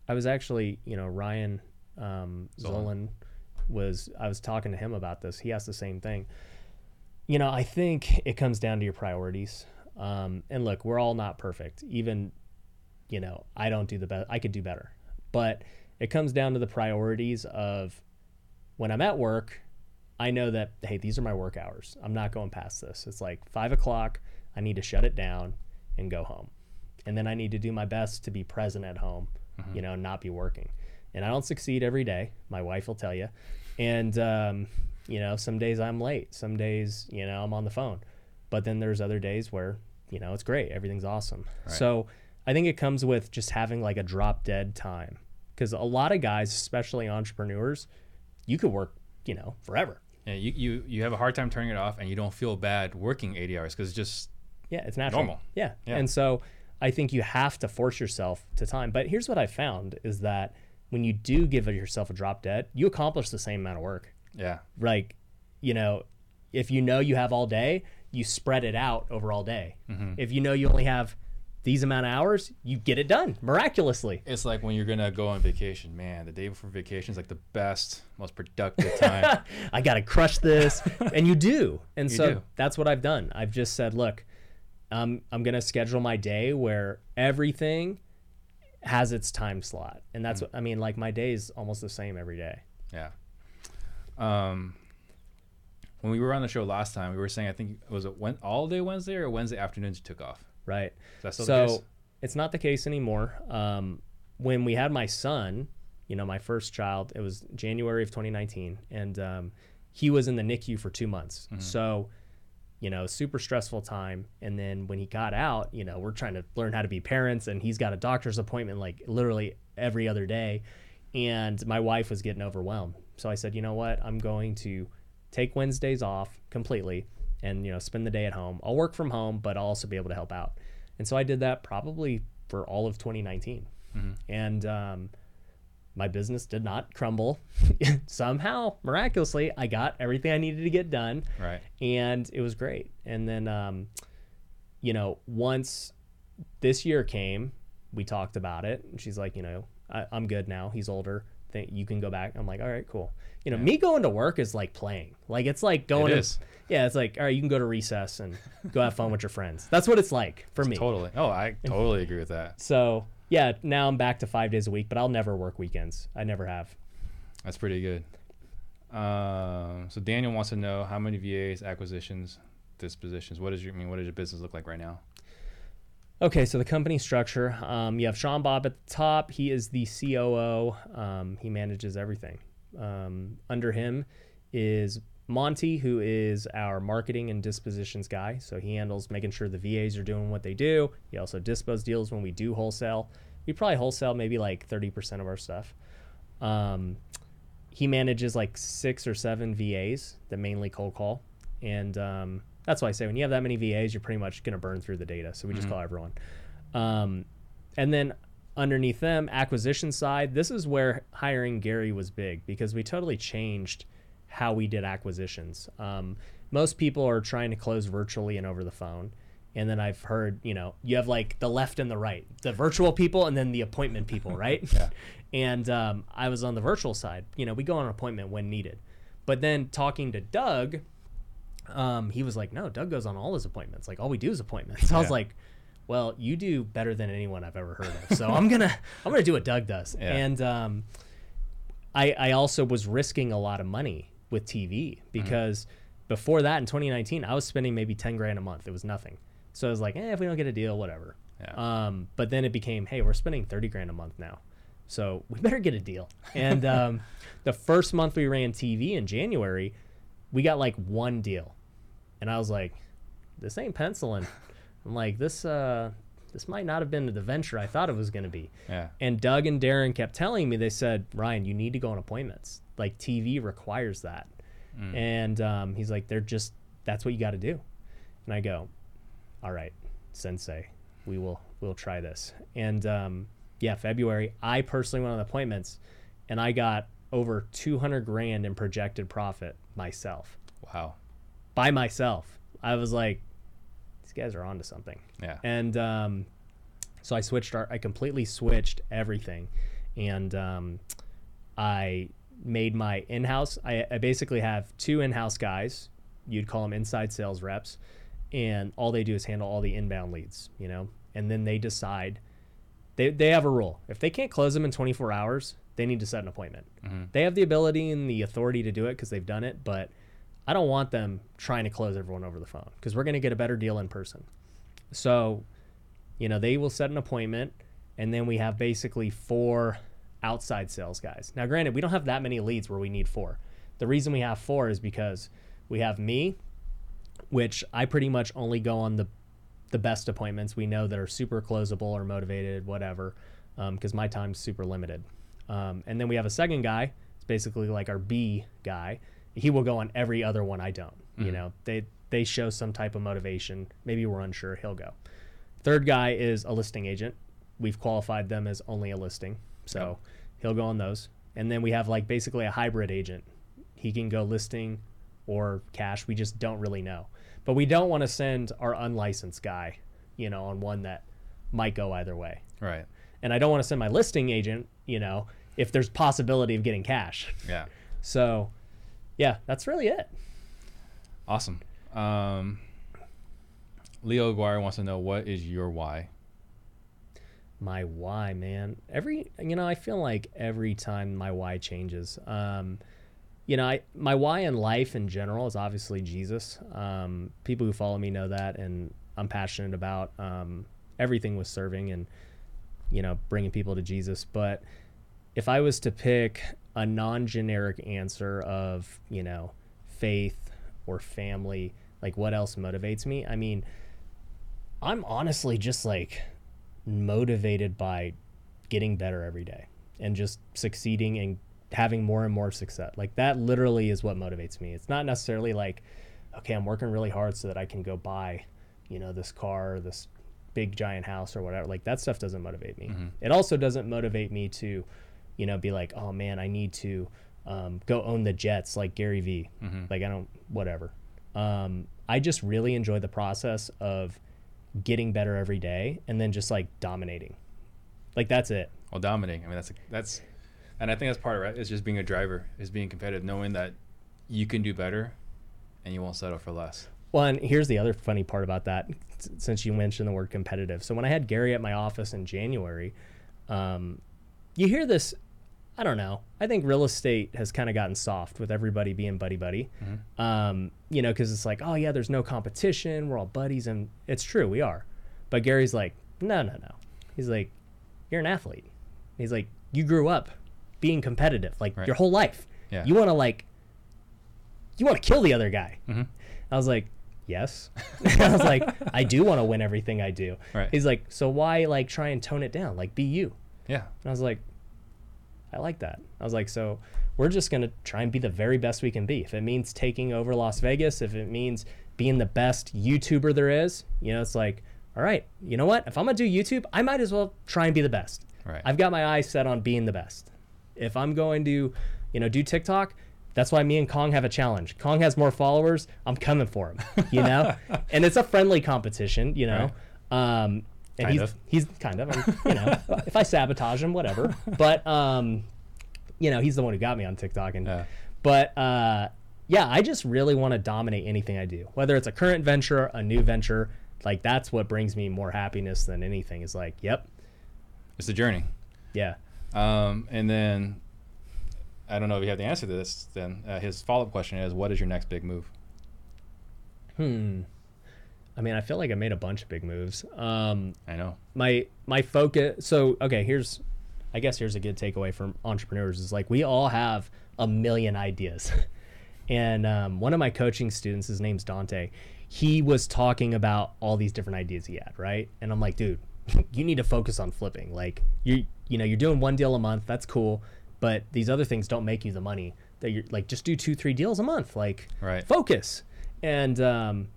I was actually, you know, Ryan um, Zolan. Zolan was. I was talking to him about this. He asked the same thing. You know, I think it comes down to your priorities. Um, and look, we're all not perfect. Even, you know, I don't do the best. I could do better, but it comes down to the priorities of when I'm at work. I know that hey, these are my work hours. I'm not going past this. It's like five o'clock. I need to shut it down and go home, and then I need to do my best to be present at home. You know, not be working. And I don't succeed every day. My wife will tell you. And um, you know, some days I'm late. Some days, you know, I'm on the phone. But then there's other days where you know it's great. Everything's awesome. Right. So I think it comes with just having like a drop dead time because a lot of guys, especially entrepreneurs, you could work, you know, forever. Yeah, you, you you have a hard time turning it off, and you don't feel bad working 80 hours because it's just Yeah, it's natural. Normal. Yeah. Yeah. And so I think you have to force yourself to time. But here's what I found is that when you do give yourself a drop dead, you accomplish the same amount of work. yeah, Like, you know, if you know you have all day, you spread it out over all day. Mm-hmm. If you know you only have these amount of hours, you get it done miraculously. it's like when you're gonna go on vacation. Man, the day before vacation is like the best, most productive time. <laughs> I got to crush this. <laughs> and you do. And You so do. that's what I've done. I've just said, look, um, I'm going to schedule my day where everything has its time slot. And that's what I mean, like my day is almost the same every day. yeah. Um, when we were on the show last time, we were saying I think it was it all day Wednesday or Wednesday afternoons you took off. Right. Is that still the case? So it's not the case anymore. Um, when we had my son, you know, my first child, it was January of 2019, and um, he was in the NICU for two months. Mm-hmm. So, you know, super stressful time. And then when he got out, you know, we're trying to learn how to be parents, and he's got a doctor's appointment like literally every other day. And my wife was getting overwhelmed. So I said, you know what? I'm going to take Wednesdays off completely and, you know, spend the day at home. I'll work from home, but I'll also be able to help out. And so I did that probably for all of 2019. And um, my business did not crumble. <laughs> Somehow, miraculously, I got everything I needed to get done Right. and it was great. And then, um, you know, once this year came, we talked about it, and she's like, you know, I, I'm good now. He's older. Think you can go back. I'm like, all right, cool. You know, me going to work is like playing. Like it's like going. It to, is. Yeah, it's like all right, you can go to recess and go have fun with your friends. That's what it's like for <laughs> me. Totally. Oh, I <laughs> totally agree with that. So yeah, now I'm back to five days a week, but I'll never work weekends. I never have. That's pretty good. Um, so Daniel wants to know how many VAs, acquisitions, dispositions. What is your I mean? What does your business look like right now? Okay, so the company structure. Um, you have Sean Bob at the top. He is the COO. Um, he manages everything. Um, under him is Monty, who is our marketing and dispositions guy. So he handles making sure the VAs are doing what they do. He also dispos deals when we do wholesale. We probably wholesale maybe like 30% of our stuff. Um, he manages like six or seven VAs that mainly cold call. And um, that's why I say when you have that many VAs, you're pretty much going to burn through the data. So we just call everyone. Um, and then underneath them, acquisition side, this is where hiring Gary was big because we totally changed how we did acquisitions. Um, most people are trying to close virtually and over the phone. And then I've heard, you know, you have like the left and the right, the virtual people and then the appointment people, right? <laughs> Yeah. <laughs> And um, I was on the virtual side. You know, we go on an appointment when needed. But then talking to Doug, um, he was like, no, Doug goes on all his appointments. Like all we do is appointments. <laughs> I was like, well, you do better than anyone I've ever heard of. So I'm gonna <laughs> I'm gonna do what Doug does. Yeah. And um, I I also was risking a lot of money with TV because before that in 2019 I was spending maybe 10 grand a month. It was nothing. So I was like, eh, if we don't get a deal, whatever. Yeah. Um, but then it became, hey, we're spending 30 grand a month now. So we better get a deal. And <laughs> um, the first month we ran TV in January, we got like one deal. And I was like, this ain't penciling. <laughs> I'm like, this uh, this might not have been the venture I thought it was going to be. Yeah. And Doug and Darren kept telling me, they said, Ryan, you need to go on appointments. Like TV requires that. And um, he's like, they're just, that's what you got to do. And I go, all right, sensei, we will, we'll try this. And um, yeah, February, I personally went on appointments and I got over 200 grand in projected profit myself Wow. By myself. I was like, these guys are onto something. Yeah. And um, so I switched our, I completely switched everything. And um, I made my in house, I, I basically have two in house guys. You'd call them inside sales reps. And all they do is handle all the inbound leads, you know? And then they decide, they, they have a rule. If they can't close them in 24 hours, they need to set an appointment. Mhm. They have the ability and the authority to do it because they've done it, but I don't want them trying to close everyone over the phone because we're going to get a better deal in person. So, you know, they will set an appointment, and then we have basically four outside sales guys. Now, granted, we don't have that many leads where we need four. The reason we have four is because we have me, which I pretty much only go on the the best appointments we know that are super closable or motivated, whatever, because my time's super limited. Um, and then we have a second guy. It's basically like our B guy. He will go on every other one I don't. You Mhm. know, they they show some type of motivation. Maybe we're unsure. He'll go. Third guy is a listing agent. We've qualified them as only a listing, so he'll go on those. And then we have like basically a hybrid agent. He can go listing or cash. We just don't really know. But we don't want to send our unlicensed guy, you know, on one that might go either way. Right. And I don't want to send my listing agent, you know, if there's possibility of getting cash. Yeah. So, yeah, that's really it. Awesome. Um, Leo Aguirre wants to know what is your why? My why, man. Every you know, I feel like every time my why changes. Um, you know, I my why in life in general is obviously Jesus. Um, people who follow me know that, and I'm passionate about um, everything with serving and you know bringing people to Jesus. But if I was to pick a non-generic answer of you know faith or family, like what else motivates me? I mean, I'm honestly just like motivated by getting better every day and just succeeding and having more and more success. Like that literally is what motivates me. It's not necessarily like, okay, I'm working really hard so that I can go buy, you know, this car, or this big giant house or whatever. Like that stuff doesn't motivate me. Mhm. It also doesn't motivate me to, you know, be like, oh man, I need to um, go own the Jets like Gary Vee. Mhm. Like I don't, whatever. Um, I just really enjoy the process of getting better every day and then just like dominating. Like that's it. Well, dominating. I mean, that's that's, and I think that's part of it. Right? It's just being a driver. Is being competitive, knowing that you can do better, and you won't settle for less. Well, and here's the other funny part about that, since you mentioned the word competitive. So when I had Gary at my office in January, um, you hear this. I don't know. I think real estate has kind of gotten soft with everybody being buddy buddy. Mhm. Um, you know, because it's like, oh yeah, there's no competition. We're all buddies, and it's true, we are. But Gary's like, no, no, no. He's like, you're an athlete. He's like, you grew up being competitive, like Right. your whole life. Yeah. You want to like, you want to kill the other guy. Mhm. I was like, yes. <laughs> I was like, I do want to win everything I do. Right. He's like, so why like try and tone it down? Like, be you. Yeah. And I was like, I like that. I was like, so we're just gonna try and be the very best we can be. If it means taking over Las Vegas, if it means being the best YouTuber there is, you know, it's like, all right, you know what? If I'm gonna do YouTube, I might as well try and be the best. Right. I've got my eyes set on being the best. If I'm going to, you know, do TikTok, that's why me and Kong have a challenge. Kong has more followers. I'm coming for him, you know? <laughs> and it's a friendly competition, you know? Um, and Kind he's, of. he's kind of, I'm, you know, <laughs> if I sabotage him, whatever. But, um, you know, he's the one who got me on TikTok. And, Yeah. but, uh, yeah, I just really want to dominate anything I do, whether it's a current venture, a new venture. Like, that's what brings me more happiness than anything is like, yep, It's the journey. yeah. Um, and then, I don't know if you have the answer to this. Then uh, his follow up question is, what is your next big move? Hmm. I mean, I feel like I made a bunch of big moves. Um, I know. my my focus. So okay, here's, I guess here's a good takeaway from entrepreneurs is like we all have a million ideas, <laughs> and um, one of my coaching students, his name's Dante, he was talking about all these different ideas he had, right? And I'm like, dude, <laughs> you need to focus on flipping. Like you you know you're doing one deal a month, that's cool, but these other things don't make you the money that you're like just do two three deals a month, like Right. focus. And um,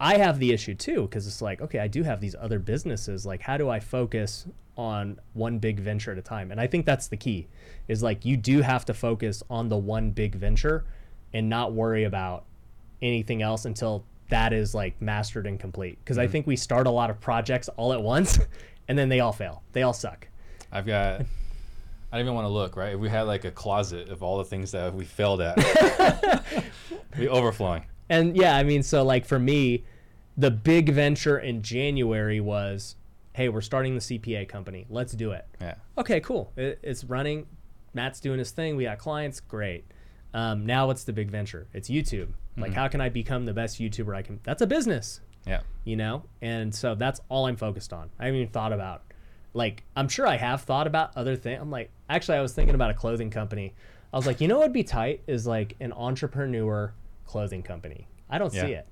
I have the issue too because it's like, okay, I do have these other businesses. Like, how do I focus on one big venture at a time? And I think that's the key is like you do have to focus on the one big venture and not worry about anything else until that is like mastered and complete. Because Mm-hmm. I think we start a lot of projects all at once, <laughs> and then they all fail. They all suck. I've got. I don't even want to look. Right, if we had like a closet of all the things that we failed at, <laughs> we overflowing. And yeah, I mean, so like for me, the big venture in January was, hey, we're starting the CPA company. Let's do it. Yeah. Okay, cool. It, it's running. Matt's doing his thing. We got clients. Great. Um, now what's the big venture? It's YouTube. Like, how can I become the best YouTuber I can? That's a business, Yeah. you know? And so that's all I'm focused on. I haven't even thought about, like, I'm sure I have thought about other things. I'm like, actually, I was thinking about a clothing company. I was like, you know what would be tight is like an entrepreneur clothing company. I don't see it.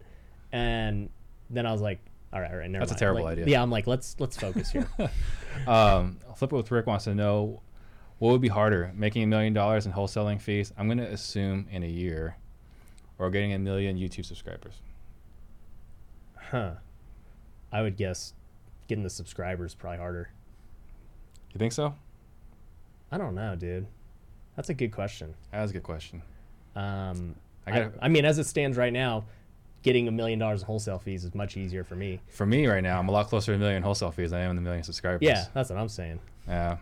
And then I was like, all right, all right, never That's a terrible Like, idea. Yeah, I'm like, let's let's focus here. <laughs> Um, Flip It with Rick wants to know what would be harder, making a million dollars in wholesaling fees? I'm going to assume in a year, or getting a million YouTube subscribers. Huh. I would guess getting the subscribers probably harder. You think so? I don't know, dude. That's a good question. That's a good question. Um, I I, got I mean, as it stands right now, getting a million dollars in wholesale fees is much easier for me. for me right now. I'm a lot closer to a million wholesale fees than I am to a million subscribers. Yeah, that's what I'm saying. Yeah.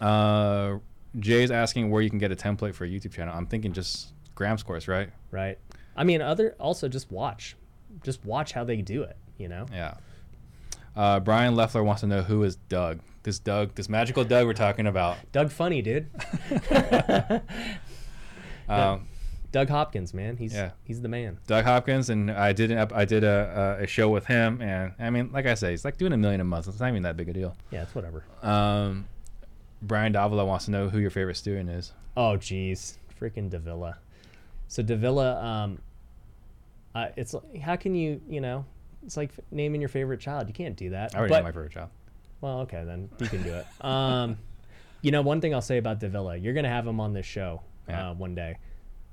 Uh, Jay's asking where you can get a template for a YouTube channel. I'm thinking just Graham's course, right? Right. I mean, other also just watch, just watch how they do it. You know. Yeah. Uh, Brian Leffler wants to know who is Doug. This Doug, this magical Doug we're talking about. Doug Funnie, dude. <laughs> Um, <laughs> Doug Hopkins, man. He's Yeah. he's the man. Doug Hopkins, and I did an I did a, a a show with him, and I mean, like I say, it's like doing a million a month. It's not even that big a deal. Yeah, it's whatever. Um, Brian Davila wants to know who your favorite student is. Oh, geez, freaking Davila. So Davila, um, uh, it's like, how can you, you know, it's like naming your favorite child. You can't do that. I already But- know my favorite child. Well, okay, then you can do it. <laughs> Um, you know, one thing I'll say about Davila, you're gonna have him on this show Yeah. uh, one day.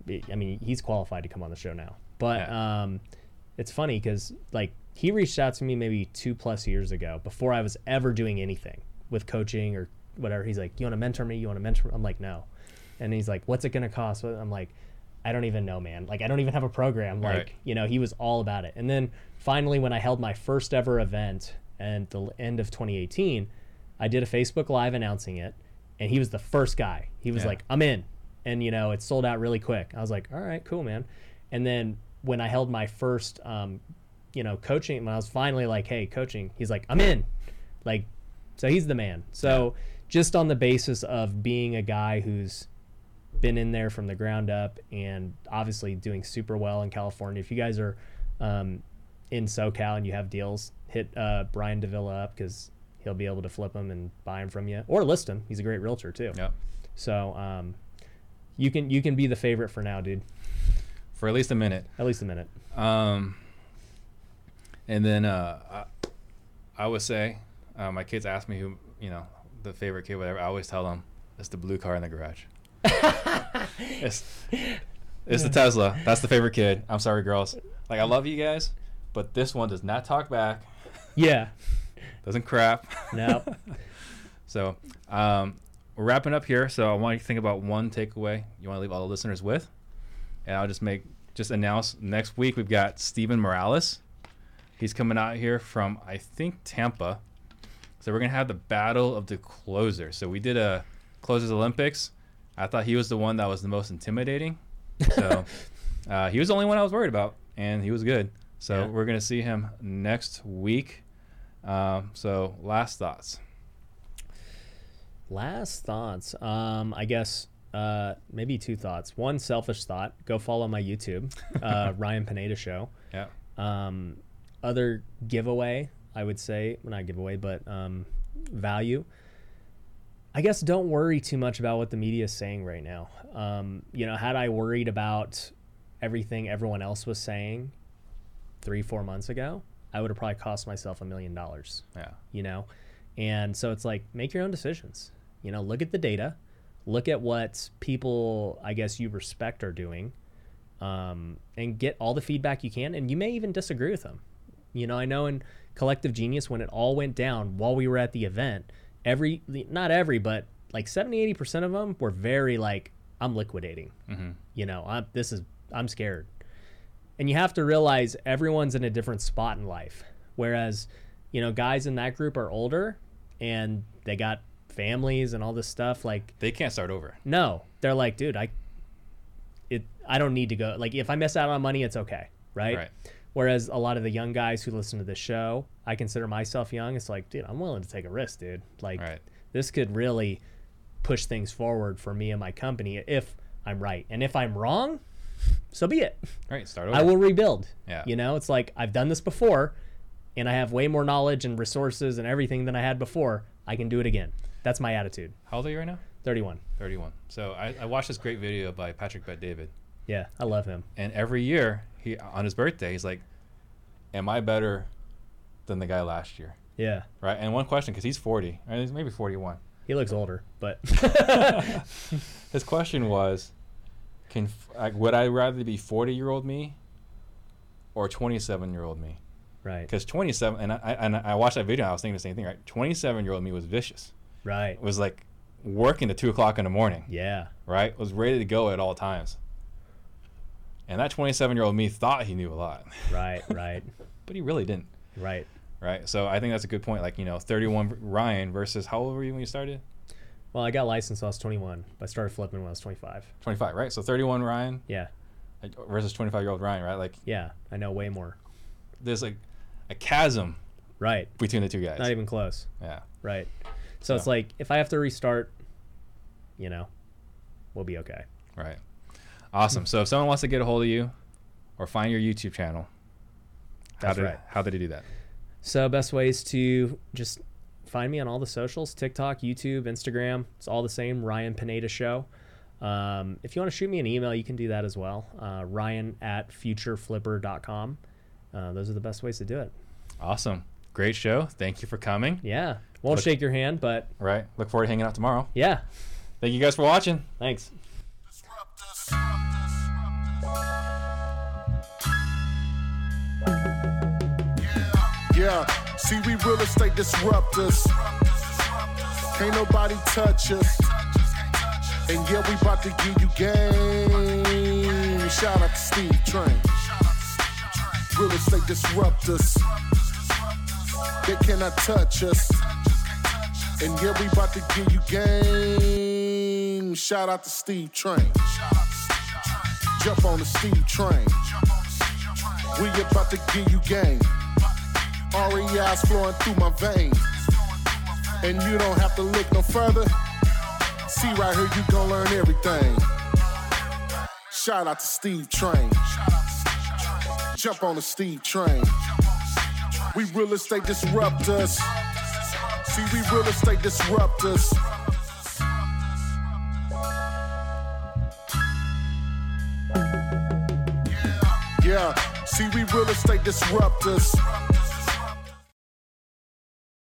I- mean, he's qualified to come on the show now. But Yeah. um, it's funny because like he reached out to me maybe two plus years ago before I was ever doing anything with coaching or whatever. He's like, "You want to mentor me? You want to mentor?" Me? I'm like, "No," and he's like, "What's it gonna cost?" I'm like, "I don't even know, man. Like, I don't even have a program. Like, Right. you know, he was all about it. And then finally, when I held my first ever event at the end of 2018, I did a Facebook Live announcing it, and he was the first guy. He was Yeah. like, "I'm in," and you know, it sold out really quick. I was like, "All right, cool, man." And then when I held my first, um, you know, coaching, when I was finally like, "Hey, coaching," he's like, "I'm in," like, so he's the man. So just on the basis of being a guy who's been in there from the ground up and obviously doing super well in California. If you guys are um, in SoCal and you have deals, hit uh, Brian Davila up because he'll be able to flip them and buy them from you or list them. He's a great realtor too. Yeah. So um, you can you can be the favorite for now, dude. For at least a minute. At least a minute. Um, and then uh, I, I would say, uh, my kids ask me who, you know, the favorite kid, whatever. I always tell them it's the blue car in the garage. <laughs> it's it's the Tesla. That's the favorite kid. I'm sorry, girls. Like I love you guys, but this one does not talk back. Yeah. Doesn't crap. No. <laughs> so um, we're wrapping up here. So I want you to think about one takeaway you want to leave all the listeners with, and I'll just make just announce next week we've got Steven Morales. He's coming out here from I think Tampa. So we're gonna have the battle of the closers. So we did a closers Olympics. I thought he was the one that was the most intimidating. So <laughs> uh, he was the only one I was worried about, and he was good. So Yeah. we're gonna see him next week. Um, so last thoughts. Last thoughts. Um, I guess uh, maybe two thoughts. One selfish thought: go follow my YouTube, uh, <laughs> Ryan Pineda Show. Yeah. Um, other giveaway, I would say, well, not giveaway, but um, value. I guess don't worry too much about what the media is saying right now. Um, you know, had I worried about everything everyone else was saying three, four months ago, I would have probably cost myself a million dollars Yeah. you know and so it's like make your own decisions you know look at the data look at what people i guess you respect are doing um, and get all the feedback you can and you may even disagree with them you know i know in collective genius when it all went down while we were at the event every not every but like 70 80% of them were very like i'm liquidating Mm-hmm. you know I'm, this is i'm scared And you have to realize everyone's in a different spot in life. Whereas, you know, guys in that group are older and they got families and all this stuff. Like, They can't start over. no, they're like, dude, I, it, I don't need to go. Like, if I miss out on money, it's okay, right? Right. Whereas a lot of the young guys who listen to the show, I consider myself young. It's like, dude, I'm willing to take a risk, dude. Like, Right. this could really push things forward for me and my company if I'm right. And if I'm wrong, so be it. Right. Start over. I will rebuild. Yeah. You know, it's like I've done this before and I have way more knowledge and resources and everything than I had before. I can do it again. That's my attitude. How old are you right now? 31. 31. So I, I watched this great video by Patrick Bet David. Yeah, I love him. And every year, he on his birthday, he's like, Am I better than the guy last year? Yeah. Right. And one question, because he's 40, or he's maybe 41. He looks older, but <laughs> <laughs> His question was, "Can like, would I rather be 40 year old me, or 27 year old me? right. Because 27, and I and I watched that video, and I was thinking the same thing. Right, 27 year old me was vicious. Right. It was like working to two o'clock in the morning. Yeah. Right, was ready to go at all times. And that 27 year old me thought he knew a lot, Right, right. <laughs> but he really didn't. right. Right. So I think that's a good point. Like you know, 31 Ryan versus how old were you when you started? Well, I got licensed when I was 21. But I started flipping when I was 25. 25. Right. So 31 Ryan Yeah. like, versus 25 year old Ryan. Right. Like Yeah. I know way more. there's like a chasm Right. between the two guys. Not even close. yeah. Right. So it's like if I have to restart, you know, we'll be okay. Right. Awesome. So if someone wants to get a hold of you or find your YouTube channel, how That's did right. how did he do that? So best ways to just find me on all the socials: TikTok, YouTube, Instagram. It's all the same. Ryan Pineda Show. Um, if you want to shoot me an email, you can do that as well. Uh, Ryan at futureflipper.com. Uh, those are the best ways to do it. Awesome. Great show. Thank you for coming. Yeah. Won't Look- shake your hand, but Right. Look forward to hanging out tomorrow. yeah. Thank you guys for watching. Thanks. Yeah, see, we real estate disruptors. Can't nobody touch us. And yeah, we about to give you game. Shout out to Steve Trang. Real estate disruptors. They cannot touch us. And yeah, we about to give you game. Shout out to Steve Trang. Jump on the Steve Train. We about to give you game. REI's flowing through my veins. And you don't have to look no further. See right here, you gon' learn everything. Shout out to Steve Train. Jump on the Steve Train. We real estate disruptors. See, we real estate disruptors. Yeah, see, we real estate disruptors.